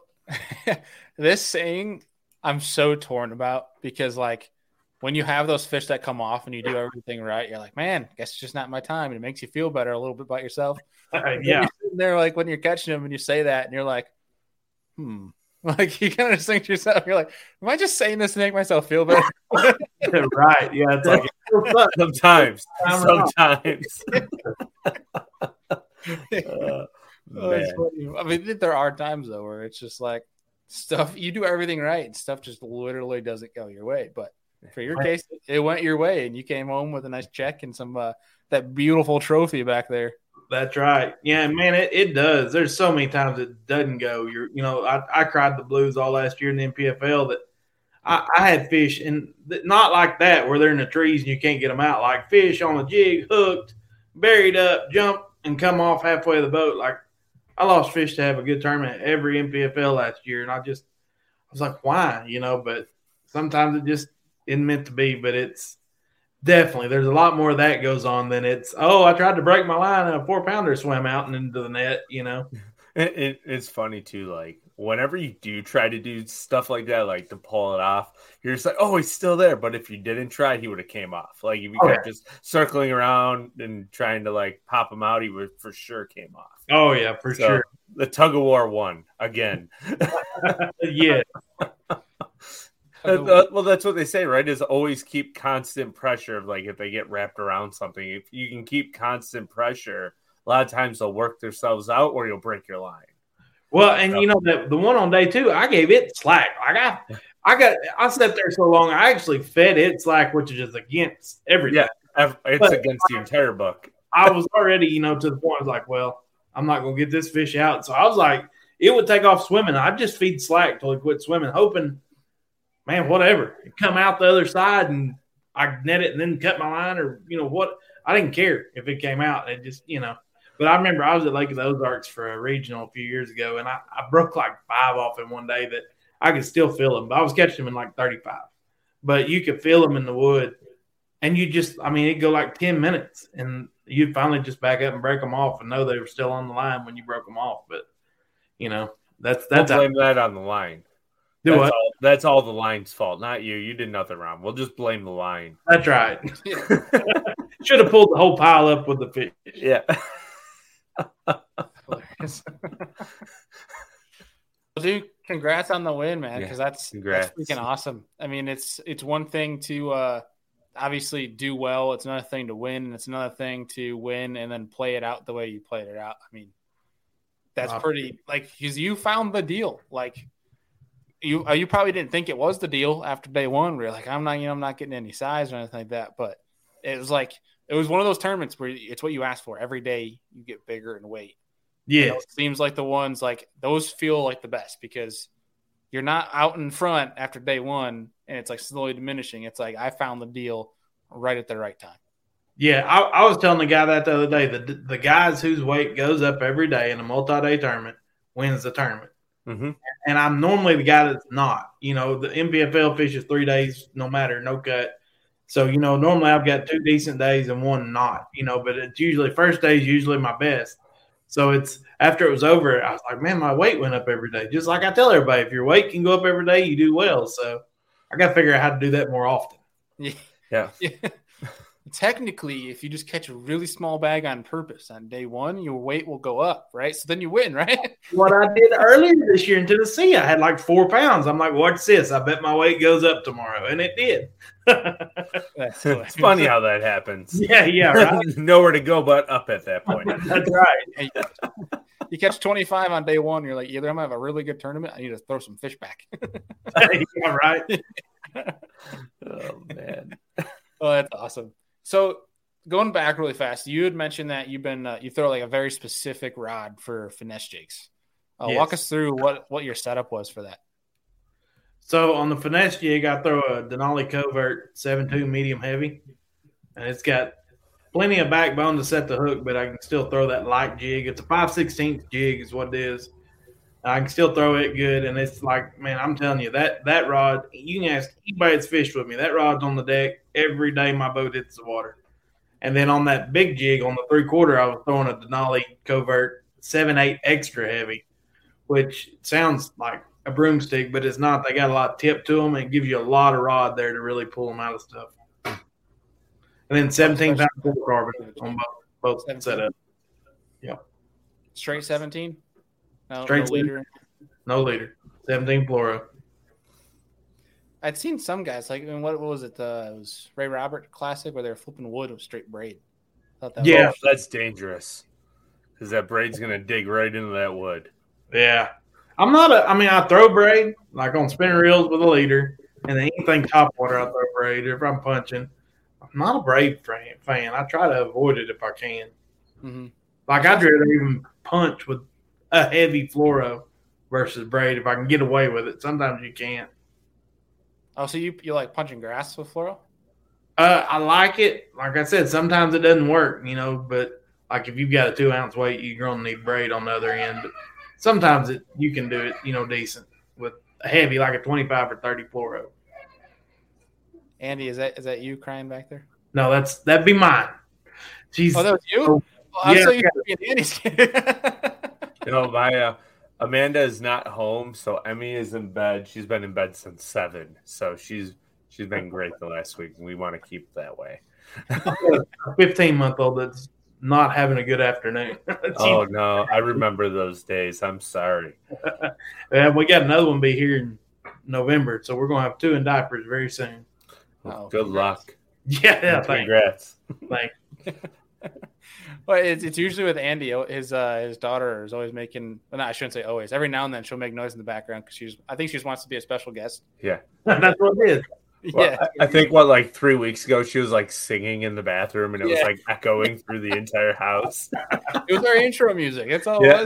this saying I'm so torn about because like when you have those fish that come off and you do everything right, you're like, man, I guess it's just not my time. And it makes you feel better a little bit about yourself. [laughs] Uh, yeah. They're like when you're catching them and you say that and you're like, hmm. [laughs] Like you kind of just think to yourself, you're like, am I just saying this to make myself feel better? [laughs] right. Yeah. It's like sometimes. Sometimes. uh, oh, I mean, there are times though where it's just like, stuff you do everything right stuff just literally doesn't go your way. But for your case it went your way and you came home with a nice check and some uh, that beautiful trophy back there. That's right. Yeah man it, it does. There's so many times it doesn't go. You're you know i, I cried the blues all last year in the NPFL that I, I had fish and not like that where they're in the trees and you can't get them out. Like fish on a jig hooked buried up jump and come off halfway of the boat. Like I lost fish to have a good tournament every NPFL last year, and I just I was like, why? You know, but sometimes it just isn't meant to be. But it's definitely there's a lot more that goes on than it's oh I tried to break my line and a four pounder swam out and into the net. You know, [laughs] it, it, it's funny too. Like whenever you do try to do stuff like that, like to pull it off, you're just like, oh, he's still there. But if you didn't try, he would have came off. Like if you oh, kept yeah. just circling around and trying to like pop him out, he would for sure came off. Oh yeah, for so, sure. The tug of war won again. [laughs] yeah. [laughs] well, that's what they say, right? Is always keep constant pressure. Of like if they get wrapped around something, if you can keep constant pressure, a lot of times they'll work themselves out, or you'll break your line. Well, and you know the the one on day two, I gave it slack. I got, I got, I sat there so long. I actually fed it slack, which is just against everything. Yeah, it's but against the entire book. I was already, you know, to the point. I was like, well, I'm not gonna get this fish out. So I was like, it would take off swimming. I'd just feed slack till he quit swimming, hoping, man, whatever, come out the other side and I net it and then cut my line or you know what. I didn't care if it came out. It just, you know. But I remember I was at Lake of the Ozarks for a regional a few years ago, and I, I broke like five off in one day that I could still feel them. But I was catching them in like 35. But you could feel them in the wood and you just, I mean, it'd go like 10 minutes and you'd finally just back up and break them off and know they were still on the line when you broke them off. But, you know, that's, that's, blame that on the line. Do that's what? all, that's all the line's fault, not you. You did nothing wrong. We'll just blame the line. That's right. [laughs] [laughs] Should have pulled the whole pile up with the fish. Yeah. Hilarious. well, dude, congrats on the win, man. Yeah, Because that's congrats. that's freaking awesome. I mean, it's it's one thing to uh, obviously do well. It's another thing to win, and it's another thing to win and then play it out the way you played it out. I mean, that's Wow. pretty like because you found the deal. Like you uh, you probably didn't think it was the deal after day one. Where you're like, I'm not, you know, I'm not getting any size or anything like that. But it was like it was one of those tournaments where it's what you ask for. Every day you get bigger in weight. Yeah. Those seems like the ones like those feel like the best because you're not out in front after day one and it's like slowly diminishing. It's like I found the deal right at the right time. Yeah, I, I was telling the guy that the other day. The the guys whose weight goes up every day in a multi-day tournament wins the tournament. hmm And I'm normally the guy that's not. You know, the NPFL fishes three days, no matter, no cut. So you know, normally I've got two decent days and one not. You know, but it's usually first day is usually my best. So it's after it was over, I was like, man, my weight went up every day. Just like I tell everybody, if your weight can go up every day, you do well. So I got to figure out how to do that more often. Yeah. [laughs] Technically, if you just catch a really small bag on purpose on day one, your weight will go up, right? So then you win, [laughs] right? what I did earlier this year in Tennessee. I had like four pounds. I'm like, what's this? I bet my weight goes up tomorrow. And it did. [laughs] That's It's funny how that happens. yeah, yeah, right. [laughs] Nowhere to go but up at that point. That's right. you catch 25 on day one, you're like, either I'm gonna have a really good tournament, I need to throw some fish back. yeah, right. Oh man. Oh, that's awesome. So going back really fast, you had mentioned that you've been uh, you throw like a very specific rod for finesse jigs. Uh, Walk us through what what your setup was for that. So on the finesse jig, I throw a Denali Kovert 7.2 medium heavy, and it's got plenty of backbone to set the hook, but I can still throw that light jig. It's a 5 16th jig, is what it is. I can still throw it good, and it's like, man, I'm telling you that that rod. You can ask anybody that's fished with me. That rod's on the deck every day my boat hits the water. And then on that big jig on the three quarter, I was throwing a Denali Kovert seven eight extra heavy, which sounds like a broomstick, but it's not. They got a lot of tip to them and it gives you a lot of rod there to really pull them out of stuff. And then 17 pound fluorocarbon on both, both setup. Straight 17? No, Straight no leader. No leader. 17 fluoro. I'd seen some guys like I mean, what, what was it? Uh, it was Ray Robert Classic where they were flipping wood with straight braid. That Yeah. Oh, that's dangerous. Because that braid's gonna dig right into that wood. Yeah. I'm not a, I mean, I throw braid like on spinning reels with a leader, and anything top water, I throw braid. If I'm punching, I'm not a braid fan. fan. I try to avoid it if I can. Mhm. Like I'd rather even punch with a heavy fluoro versus braid if I can get away with it. Sometimes you can't. Oh, so you you like punching grass with fluoro? Uh, I like it. Like I said, sometimes it doesn't work, you know. But like if you've got a two ounce weight, you're gonna need braid on the other end. But sometimes it you can do it, you know, decent with a heavy like a 25 or 30 fluoro. Andy, is that is that you crying back there? No, that's that'd be mine. She's Oh, that was you. Oh, I yeah, saw you being Andy's You know, my uh, Amanda is not home, so Emmy is in bed. She's been in bed since seven, so she's she's been great the last week, and we want to keep that way. [laughs] 15 month old that's not having a good afternoon. [laughs] Oh no, I remember those days. I'm sorry. [laughs] Uh, we got another one be here in November, so we're gonna have two in diapers very soon. Oh, Good congrats. luck. Yeah, yeah, thank, Congrats. thank. [laughs] Well, it's, it's usually with Andy. His uh, his daughter is always making. Well, no, I shouldn't say always. Every now and then she'll make noise in the background because she's. I think she just wants to be a special guest. Yeah. [laughs] That's what it is. [laughs] Well, yeah, I, I think what like three weeks ago she was like singing in the bathroom and it was like echoing through the entire house. it was our intro music. That's all. Yeah.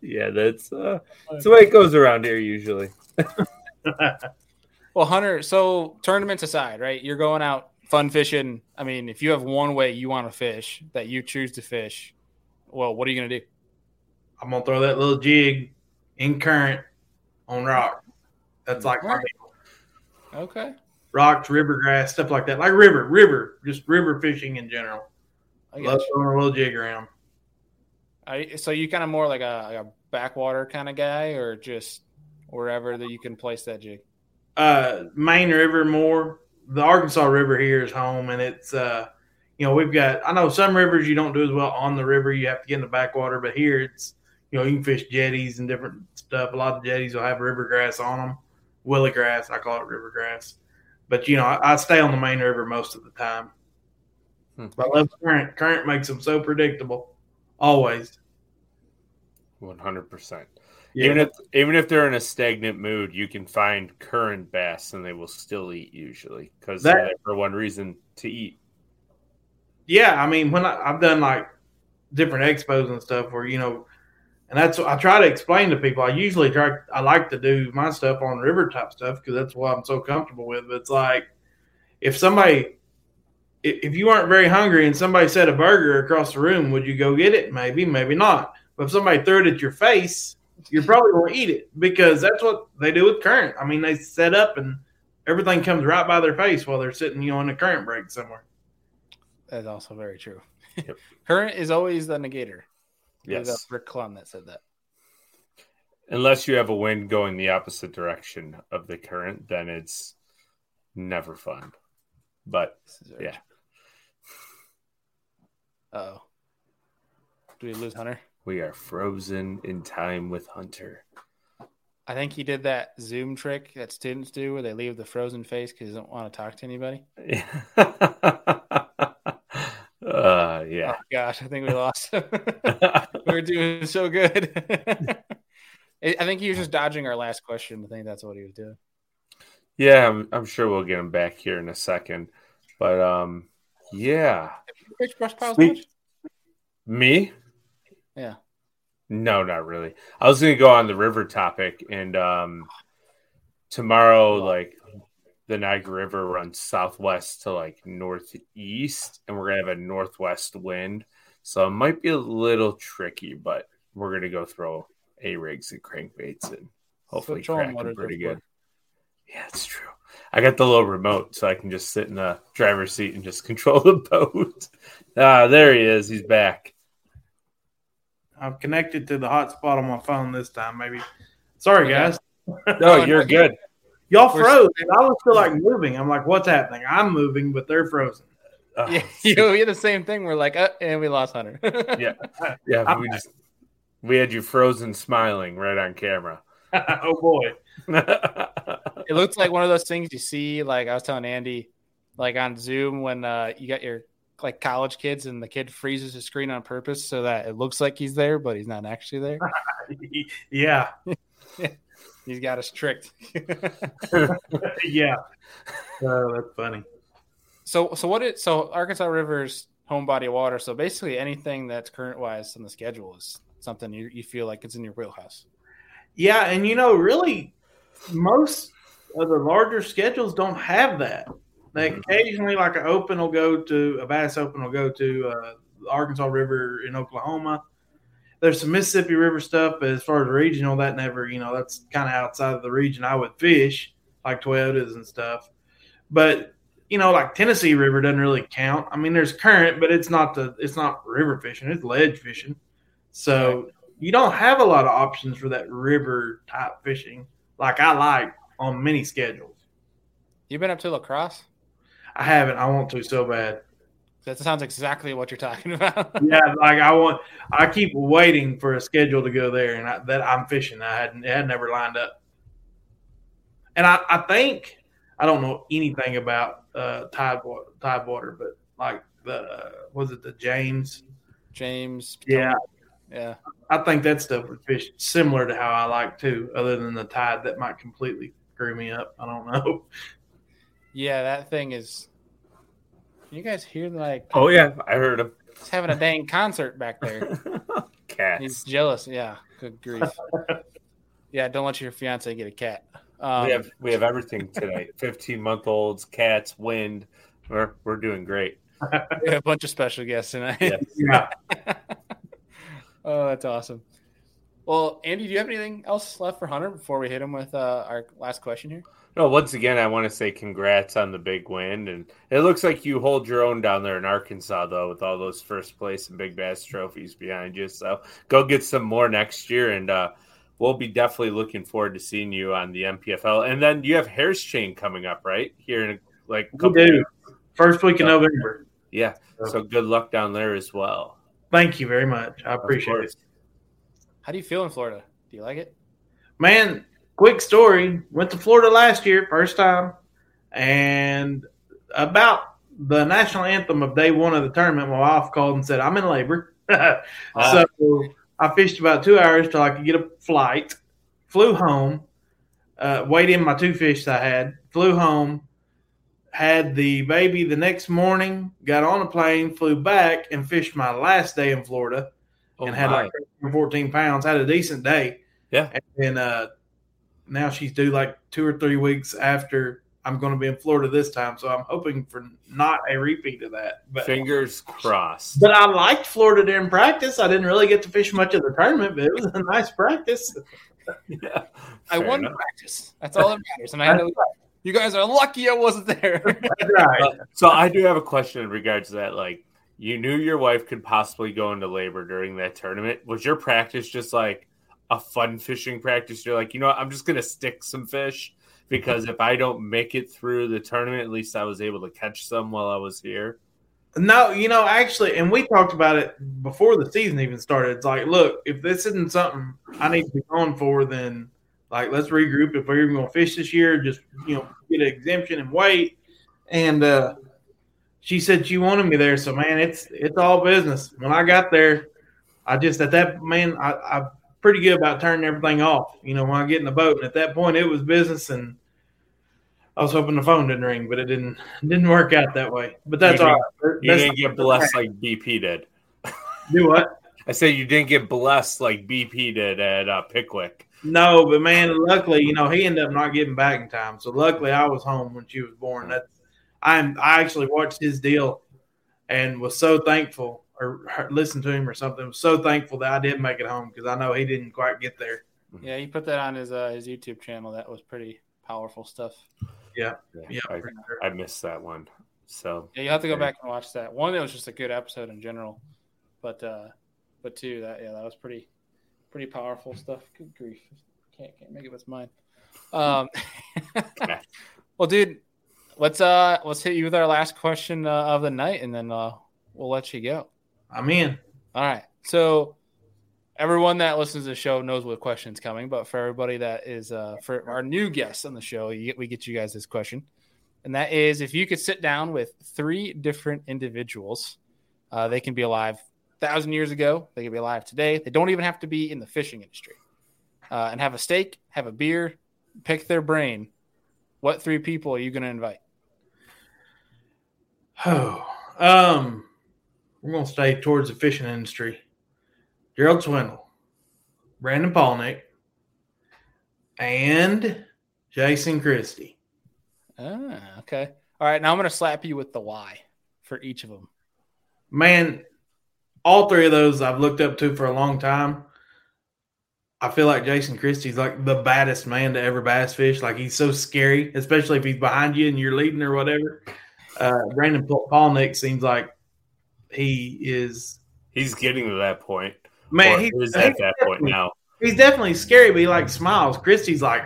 Yeah, that's uh, that's the way it goes around here usually. Well, Hunter. So tournaments aside, right? You're going out fun fishing. I mean, if you have one way you want to fish that you choose to fish, well, what are you gonna do? I'm gonna throw that little jig in current on rock. That's like Okay. rocks, river grass, stuff like that. Like river, river, just river fishing in general. I Love got throwing a little jig around. you. so you kind of more like a, like a backwater kind of guy, or just wherever that you can place that jig. uh main river more the arkansas river here is home and it's uh you know we've got i know some rivers you don't do as well on the river. You have to get in the backwater but here it's you know you can fish jetties and different stuff. A lot of jetties will have river grass on them willow grass i call it river grass. But you know i, I stay on the main river most of the time. Hmm. i love current. Current makes them so predictable always. One hundred percent. Even if even if they're in a stagnant mood, you can find current bass and they will still eat usually because they're for one reason to eat. yeah, I mean, when I, I've done like different expos and stuff where, you know, and that's what I try to explain to people. I usually try, I like to do my stuff on river type stuff because that's what I'm so comfortable with. But it's like if somebody, if, you aren't very hungry and somebody said a burger across the room, would you go get it? Maybe, maybe not. But if somebody threw it at your face, you're probably going to eat it because that's what they do with current. I mean, they set up and everything comes right by their face while they're sitting, you know, in a current break somewhere. That's also very true. Yep. [laughs] Current is always the negator. It Yes, Rick Clunn that said that. unless you have a wind going the opposite direction of the current, then it's never fun. But This is very Yeah. Uh-oh. Do we lose Hunter? We are frozen in time with Hunter. I think he did that Zoom trick that students do where they leave the frozen face because they don't want to talk to anybody. [laughs] uh, yeah. Oh gosh, I think we lost. him. [laughs] we were doing so good. [laughs] I I think he was just dodging our last question. I think that's what he was doing. Yeah, I'm, I'm sure we'll get him back here in a second. But um, yeah, Fish brush piles me? Yeah. No, not really. I was gonna go on the river topic, and um, tomorrow, like the Niagara River runs southwest to like northeast, and we're gonna have a northwest wind, so it might be a little tricky, but we're gonna go throw a rigs and crankbaits and hopefully So crack them pretty good. Yeah, it's true. I got the little remote, so I can just sit in the driver's seat and just [laughs] control the boat. Ah, there he is. He's back. I've connected to the hotspot on my phone this time. Maybe. Sorry, guys. [laughs] No, you're good. Y'all froze. and I was still like moving. I'm like, what's happening? I'm moving, but they're frozen. Ah, Yeah, [laughs] you know, we had the same thing. We're like, uh, and we lost Hunter. [laughs] Yeah. yeah, we just we had you frozen smiling right on camera. oh boy. it looks like one of those things you see. Like I was telling Andy, like on Zoom when uh, you got your like college kids and the kid freezes his screen on purpose so that it looks like he's there, but he's not actually there. [laughs] yeah. [laughs] He's got us tricked. [laughs] yeah. Oh, that's funny. so, so what? It so Arkansas River's home body of water. So basically, anything that's current wise on the schedule is something you, you feel like it's in your wheelhouse. Yeah, and you know, really, most of the larger schedules don't have that. They occasionally, like an open, will go to a Bass Open, will go to uh, Arkansas River in Oklahoma. There's some Mississippi River stuff, but as far as regional, that never, you know, that's kind of outside of the region I would fish, like Toyotas and stuff. But you know, like Tennessee River doesn't really count. I mean, there's current, but it's not the it's not river fishing; it's ledge fishing. So you don't have a lot of options for that river type fishing like I like on many schedules. You been up to La Crosse? I haven't. I want to so bad. That sounds exactly what you're talking [laughs] about. Yeah, like I want. I keep waiting for a schedule to go there, and I, that I'm fishing. I hadn't. It had never lined up. And I, I think I don't know anything about uh, Tidewater, Tidewater, but like the uh, was it the James? James. Yeah, Yeah. I think that stuff would fish similar to how I like too. Other than the tide, that might completely screw me up. I don't know. [laughs] Yeah, that thing is. Can You guys hear like oh yeah, I heard him. he's having a dang concert back there. [laughs] Cat. He's jealous. Yeah. Good grief. [laughs] yeah, don't let your fiance get a cat. Um, we have we have everything today. [laughs] Fifteen month olds, cats, wind. We're we're doing great. we have a bunch of special guests tonight. Yes. Yeah, oh, that's awesome. Well, Andy, do you have anything else left for Hunter before we hit him with uh, our last question here? No, once again, I want to say congrats on the big win, and it looks like you hold your own down there in Arkansas, though, with all those first place and big bass trophies behind you. So go get some more next year, and uh, we'll be definitely looking forward to seeing you on the NPFL. And then you have Harris Chain coming up, right? Here in like a couple we do. First week in November. Yeah. So good luck down there as well. Thank you very much. I appreciate it. How do you feel in Florida? Do you like it? Man, quick story. Went to Florida last year, first time, and about the national anthem of day one of the tournament, my wife called and said, "I'm in labor." [laughs] wow. So I fished about two hours till I could get a flight. Flew home, uh, weighed in my two fish I had. Flew home, had the baby the next morning. Got on a plane, flew back, and fished my last day in Florida oh and had my. like 14 pounds. Had a decent day. Yeah. And then, uh, now she's due like two or three weeks after I'm going to be in Florida this time. So I'm hoping for not a repeat of that. But fingers crossed. But I liked Florida during practice. I didn't really get to fish much of the tournament, but it was a nice practice. yeah. [laughs] I won enough. practice. That's all that matters. And I know you guys are lucky I wasn't there. right. [laughs] Uh, so I do have a question in regards to that. Like, you knew your wife could possibly go into labor during that tournament. Was your practice just like a fun fishing practice? You're like, you know what? I'm just going to stick some fish because if I don't make it through the tournament, at least I was able to catch some while I was here. No, you know, actually, and we talked about it before the season even started. It's like, look, if this isn't something I need to be going for, then like let's regroup. If we're even going to fish this year, just you know, get an exemption and wait. And uh, she said she wanted me there. So man, it's it's all business. When I got there, I just at that man, I, I'm pretty good about turning everything off. You know, when I get in the boat, and at that point, it was business, and I was hoping the phone didn't ring, but it didn't [laughs] didn't work out that way. But that's you all. Right. You didn't get blessed like BP did. [laughs] Do what? I said you didn't get blessed like BP did at uh, Pickwick. No, but man, luckily, you know, he ended up not getting back in time. So luckily, I was home when she was born. That's I'm I actually watched his deal and was so thankful or listened to him or something. Was so thankful that I did make it home because I know he didn't quite get there. Yeah, he put that on his uh, his YouTube channel. That was pretty powerful stuff. Yeah, yeah, yeah I, sure. I, missed that one. So yeah, you have to go back and watch that. One, it was just a good episode in general, but uh, but two, that yeah, that was pretty pretty powerful stuff. Good grief, can't can't make it with mine. Um, [laughs] well, dude, let's uh let's hit you with our last question uh, of the night, and then uh, we'll let you go. I'm in. All right. So everyone that listens to the show knows what question's coming, but for everybody that is uh, for our new guests on the show, get, we get you guys this question, and that is if you could sit down with three different individuals, uh, they can be alive thousand years ago, they can be alive today. They don't even have to be in the fishing industry, uh, and have a steak, have a beer, pick their brain. What three people are you going to invite? Oh, [sighs] um, we're gonna stay towards the fishing industry. Gerald Swindle, Brandon Palaniuk, and Jason Christie. Ah, okay. All right. Now I'm gonna slap you with the why for each of them. Man, all three of those I've looked up to for a long time. I feel like Jason Christie's like the baddest man to ever bass fish. Like he's so scary, especially if he's behind you and you're leading or whatever. Uh, Brandon Palaniuk seems like he is. He's getting to that point. Man, he, is at that point now. He's definitely scary, but he like smiles. Christie's like,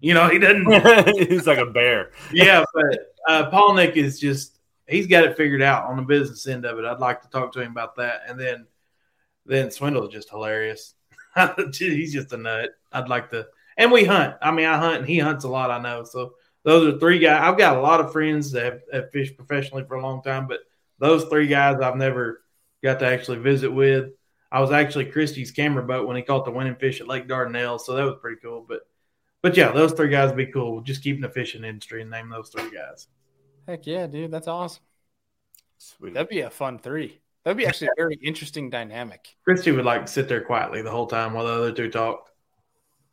you know, he doesn't. [laughs] he's like a bear. [laughs] yeah, but uh, Palaniuk is just he's got it figured out on the business end of it. I'd like to talk to him about that, and then then Swindle is just hilarious. [laughs] he's just a nut. I'd like to, and we hunt. I mean, I hunt, and he hunts a lot. I know, so those are three guys. I've got a lot of friends that have, have fished professionally for a long time, but those three guys I've never got to actually visit with. I was actually Christie's camera boat when he caught the winning fish at Lake Dardanelle, so that was pretty cool. But but yeah, those three guys would be cool. Just keeping the fishing industry and name those three guys. Heck yeah, dude, that's awesome. Sweet. That'd be a fun three. That'd be actually a very [laughs] interesting dynamic. Christie would like sit there quietly the whole time while the other two talked.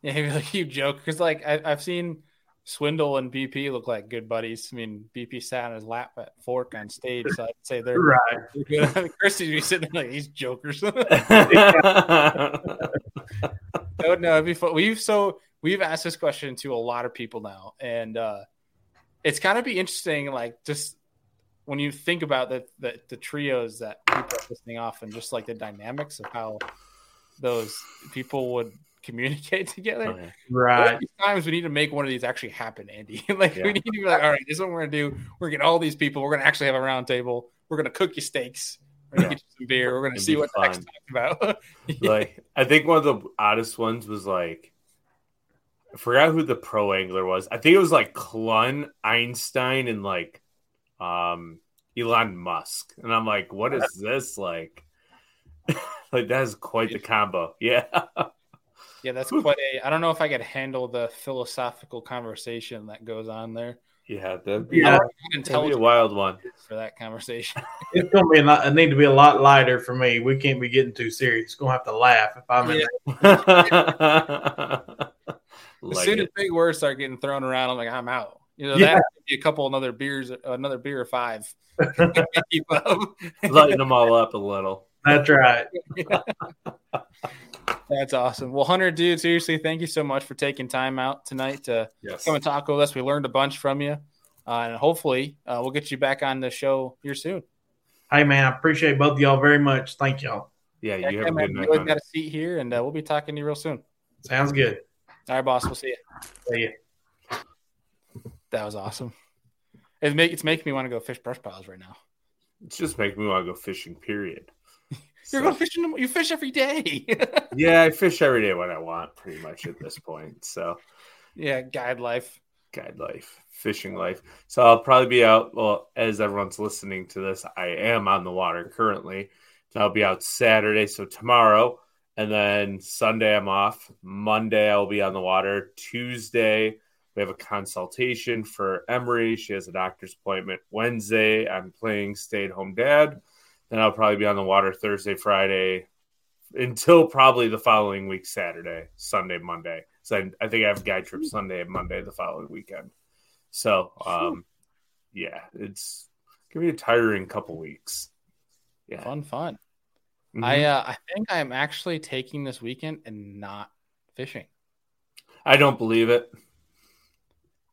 Yeah, he'd [laughs] be like, you joke because like I, I've seen Swindle and BP look like good buddies. I mean, BP sat on his lap at Fork on stage, so I'd say they're right. Good. [laughs] Christie's be sitting there like these jokers. [laughs] [laughs] no, no, it'd be fun. We've so we've asked this question to a lot of people now, and uh, it's kind of be interesting, like just when you think about the, the the trios that people are listening off, and just like the dynamics of how those people would communicate [laughs] together. Okay. Right. Times we need to make one of these actually happen, Andy. [laughs] like Yeah. we need to be like, all right, this is what we're gonna do. We're gonna get all these people. We're gonna actually have a round table. We're gonna cook you steaks. We're gonna Yeah. get you some beer. We're gonna It'd see be what the next talk about. [laughs] like I think one of the oddest ones was like I forgot who the pro angler was. I think it was like Clunn, Einstein, and like um Elon Musk. And I'm like, what is this like? like that is quite the combo. Yeah. Yeah, that's quite a. I don't know if I could handle the philosophical conversation that goes on there. Yeah, that'd be, Yeah. don't that'd be a wild one. for that conversation. [laughs] It's gonna be a lot, it need to be a lot lighter for me. We can't be getting too serious. It's gonna have to laugh if I'm in Yeah. there. [laughs] As like soon as big words start getting thrown around, I'm like, I'm out. You know, Yeah. that be a couple another beers, another beer or five. [laughs] Keep up. lighten them all up a little. That's right. [laughs] That's awesome. Well, Hunter, dude, seriously, thank you so much for taking time out tonight to Yes. come and talk with us. We learned a bunch from you, uh, and hopefully, uh, we'll get you back on the show here soon. Hey man, I appreciate both of y'all very much. Thank y'all. Yeah, Yeah, you have a good night. always got a seat here, and uh, we'll be talking to you real soon. Sounds good. All right, boss. We'll see you. See ya. That was awesome. It's, make, it's making me want to go fish brush piles right now. It's just making me want to go fishing, period. You're So- going fishing. You fish every day. [laughs] Yeah, I fish every day when I want, pretty much at this point. So, yeah, guide life. guide life, fishing life. So, I'll probably be out. Well, as everyone's listening to this, I am on the water currently. So I'll be out Saturday. So, tomorrow. And then Sunday, I'm off. Monday, I'll be on the water. Tuesday, we have a consultation for Emery. She has a doctor's appointment. Wednesday, I'm playing stay at home dad. Then I'll probably be on the water Thursday, Friday, until probably the following week, Saturday, Sunday, Monday. So I, I think I have a guide trip Sunday and Monday the following weekend. So, um, yeah, it's gonna be a tiring couple weeks. Yeah, Fun, fun. Mhm. I uh, I think I'm actually taking this weekend and not fishing. I don't believe it.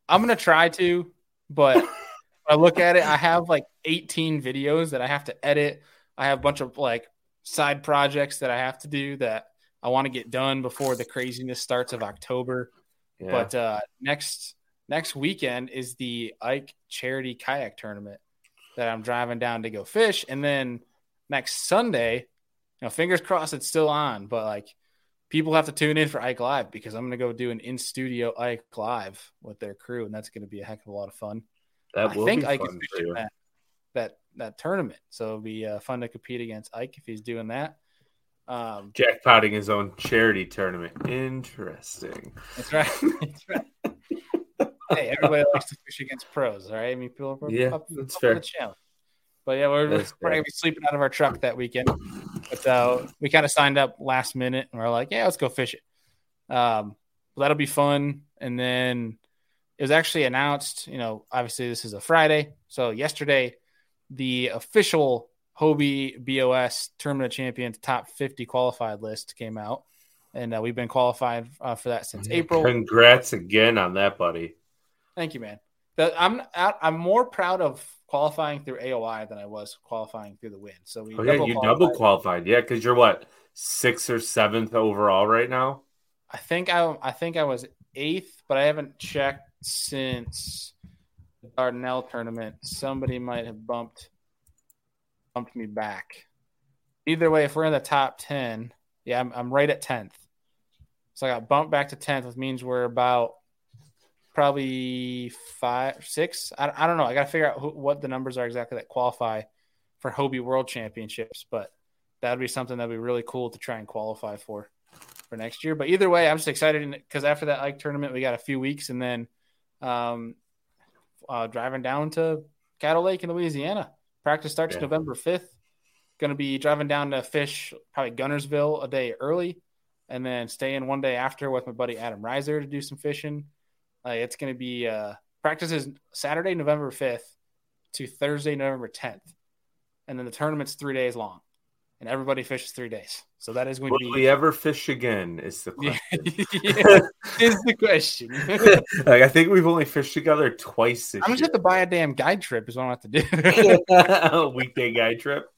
I'm gonna try to, but [laughs] when I look at it, I have like 18 videos that I have to edit. I have a bunch of like side projects that I have to do that I want to get done before the craziness starts of October. Yeah. But uh, next next weekend is the Ike Charity Kayak Tournament that I'm driving down to go fish, and then next Sunday, you know, fingers crossed it's still on, but like people have to tune in for Ike Live because I'm gonna go do an in studio Ike Live with their crew, and that's gonna be a heck of a lot of fun. that I think be Ike is fun for fishing that that that tournament, so it'll be uh, fun to compete against Ike if he's doing that. Um, Jackpotting his own charity tournament. Interesting. That's right. [laughs] That's right. hey, everybody likes to fish against pros, all right? I mean, people are Yeah, up, that's up fair. challenge. But yeah, we're, we're gonna be sleeping out of our truck that weekend. But uh, we kind of signed up last minute, and we're like, yeah, let's go fish it. Um, that'll be fun. And then it was actually announced. You know, obviously this is a Friday, so yesterday the official Hobie BOS Tournament of Champions top 50 qualified list came out, and uh, we've been qualified uh, for that since April. Congrats again on that, buddy. Thank you, man. I'm I'm more proud of qualifying through AOY than I was qualifying through the win. So we Oh yeah, you double qualified. Yeah, because you're what sixth or seventh overall right now. I think I I think I was eighth, but I haven't checked since the tournament. Somebody might have bumped bumped me back. Either way, if we're in the top ten, yeah, I'm, I'm right at tenth. So I got bumped back to tenth, which means we're about probably five, six. I, I don't know. I got to figure out who, what the numbers are exactly that qualify for Hobie World Championships, but that would be something that'd be really cool to try and qualify for for next year. But either way, I'm just excited because after that Ike tournament, we got a few weeks, and then um, uh, driving down to Caddo Lake in Louisiana. Practice starts Yeah. November 5th. Going to be driving down to fish probably Guntersville a day early, and then staying one day after with my buddy Adam Reiser to do some fishing. Like it's going to be uh, practice is Saturday, November 5th to Thursday, November 10th, and then the tournament's three days long. And everybody fishes three days. So that is going Will to be. we ever fish again? Is the question. [laughs] yeah, is the question. [laughs] like I think we've only fished together twice this I'm just year. have to buy a damn guide trip. Is what I have to do. [laughs] A weekday guide trip.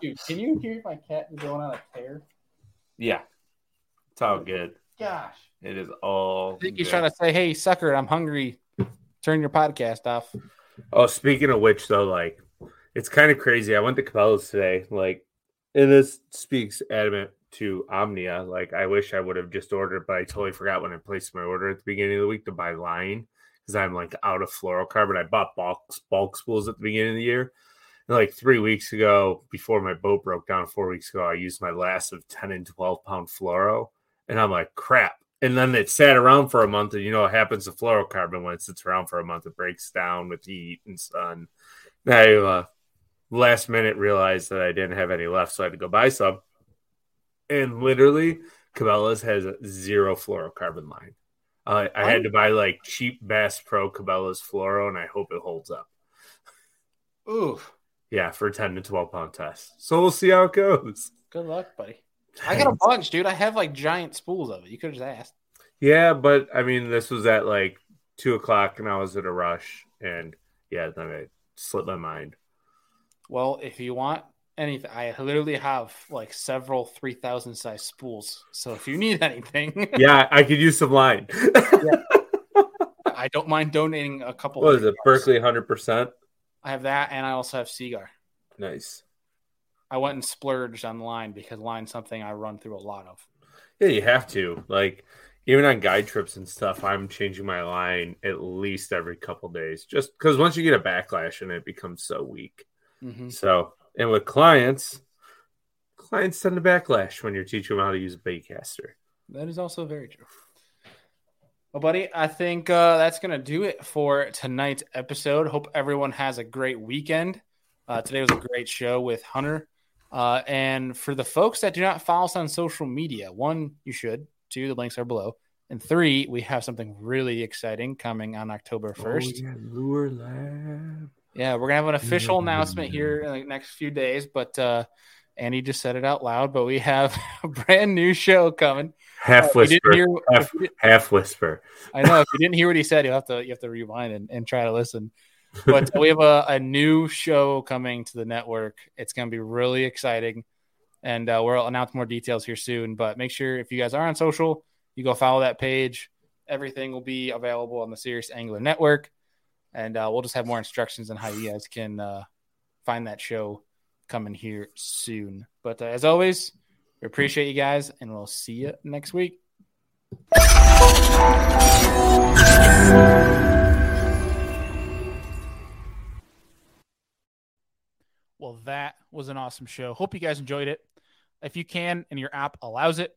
Dude, can you hear my cat going on a tear? Yeah, it's all good. Gosh, It is all. I think he's trying to say, "Hey, sucker, I'm hungry. Turn your podcast off." Oh, speaking of which, though, like it's kind of crazy. I went to Cabela's today, like, and this speaks adamant to Omnia. Like, I wish I would have just ordered, but I totally forgot when I placed my order at the beginning of the week to buy line because I'm like out of fluorocarbon. I bought bulk bulk spools at the beginning of the year. And like three weeks ago, before my boat broke down, four weeks ago, I used my last of 10 and 12 pound fluoro. And I'm like, crap. And then it sat around for a month. And you know what happens to fluorocarbon when it sits around for a month? It breaks down with heat and sun. Now uh, last minute realized that I didn't have any left. So I had to go buy some. And literally, Cabela's has zero fluorocarbon line. Uh, I had to buy like cheap Bass Pro Cabela's fluoro, and I hope it holds up. Ooh, Yeah, for 10 to 12 pound test. So we'll see how it goes. good luck, buddy. I got a bunch, dude. I have like giant spools of it. You could have just asked. Yeah, but I mean, this was at like two o'clock and I was at a rush. And yeah, then it slipped my mind. Well, if you want anything, I literally have like several 3,000 size spools. So if you need anything, [laughs] Yeah, I could use some line. [laughs] I don't mind donating a couple. what is it? Berkley 100%? I have that, and I also have Seaguar. Nice. I went and splurged on line because line's something I run through a lot of. Yeah, you have to. Like, even on guide trips and stuff, I'm changing my line at least every couple days just because once you get a backlash and it becomes so weak. Mm-hmm. So, and with clients, clients tend to backlash when you're teaching them how to use a baitcaster. That is also very true. Well, buddy, I think uh, that's going to do it for tonight's episode. Hope everyone has a great weekend. Uh, today was a great show with Hunter. Uh, and for the folks that do not follow us on social media, one, you should. Two, the links are below. And three, we have something really exciting coming on October 1st. Oh, yeah, lure lab. Yeah, we're gonna have an official announcement here in the next few days, but uh Andy just said it out loud. But we have [laughs] a brand new show coming. Half If you didn't whisper. hear- half, half whisper. I know if you didn't hear what he said, you have to you have to rewind and, and try to listen. But we have a, a new show coming to the network. It's gonna be really exciting, and uh, we'll announce more details here soon. But make sure if you guys are on social, you go follow that page. Everything will be available on the Serious Angler Network, and uh, we'll just have more instructions on how you guys can uh, find that show coming here soon. But uh, as always, we appreciate you guys, and we'll see you next week. Well, that was an awesome show. Hope you guys enjoyed it. If you can and your app allows it,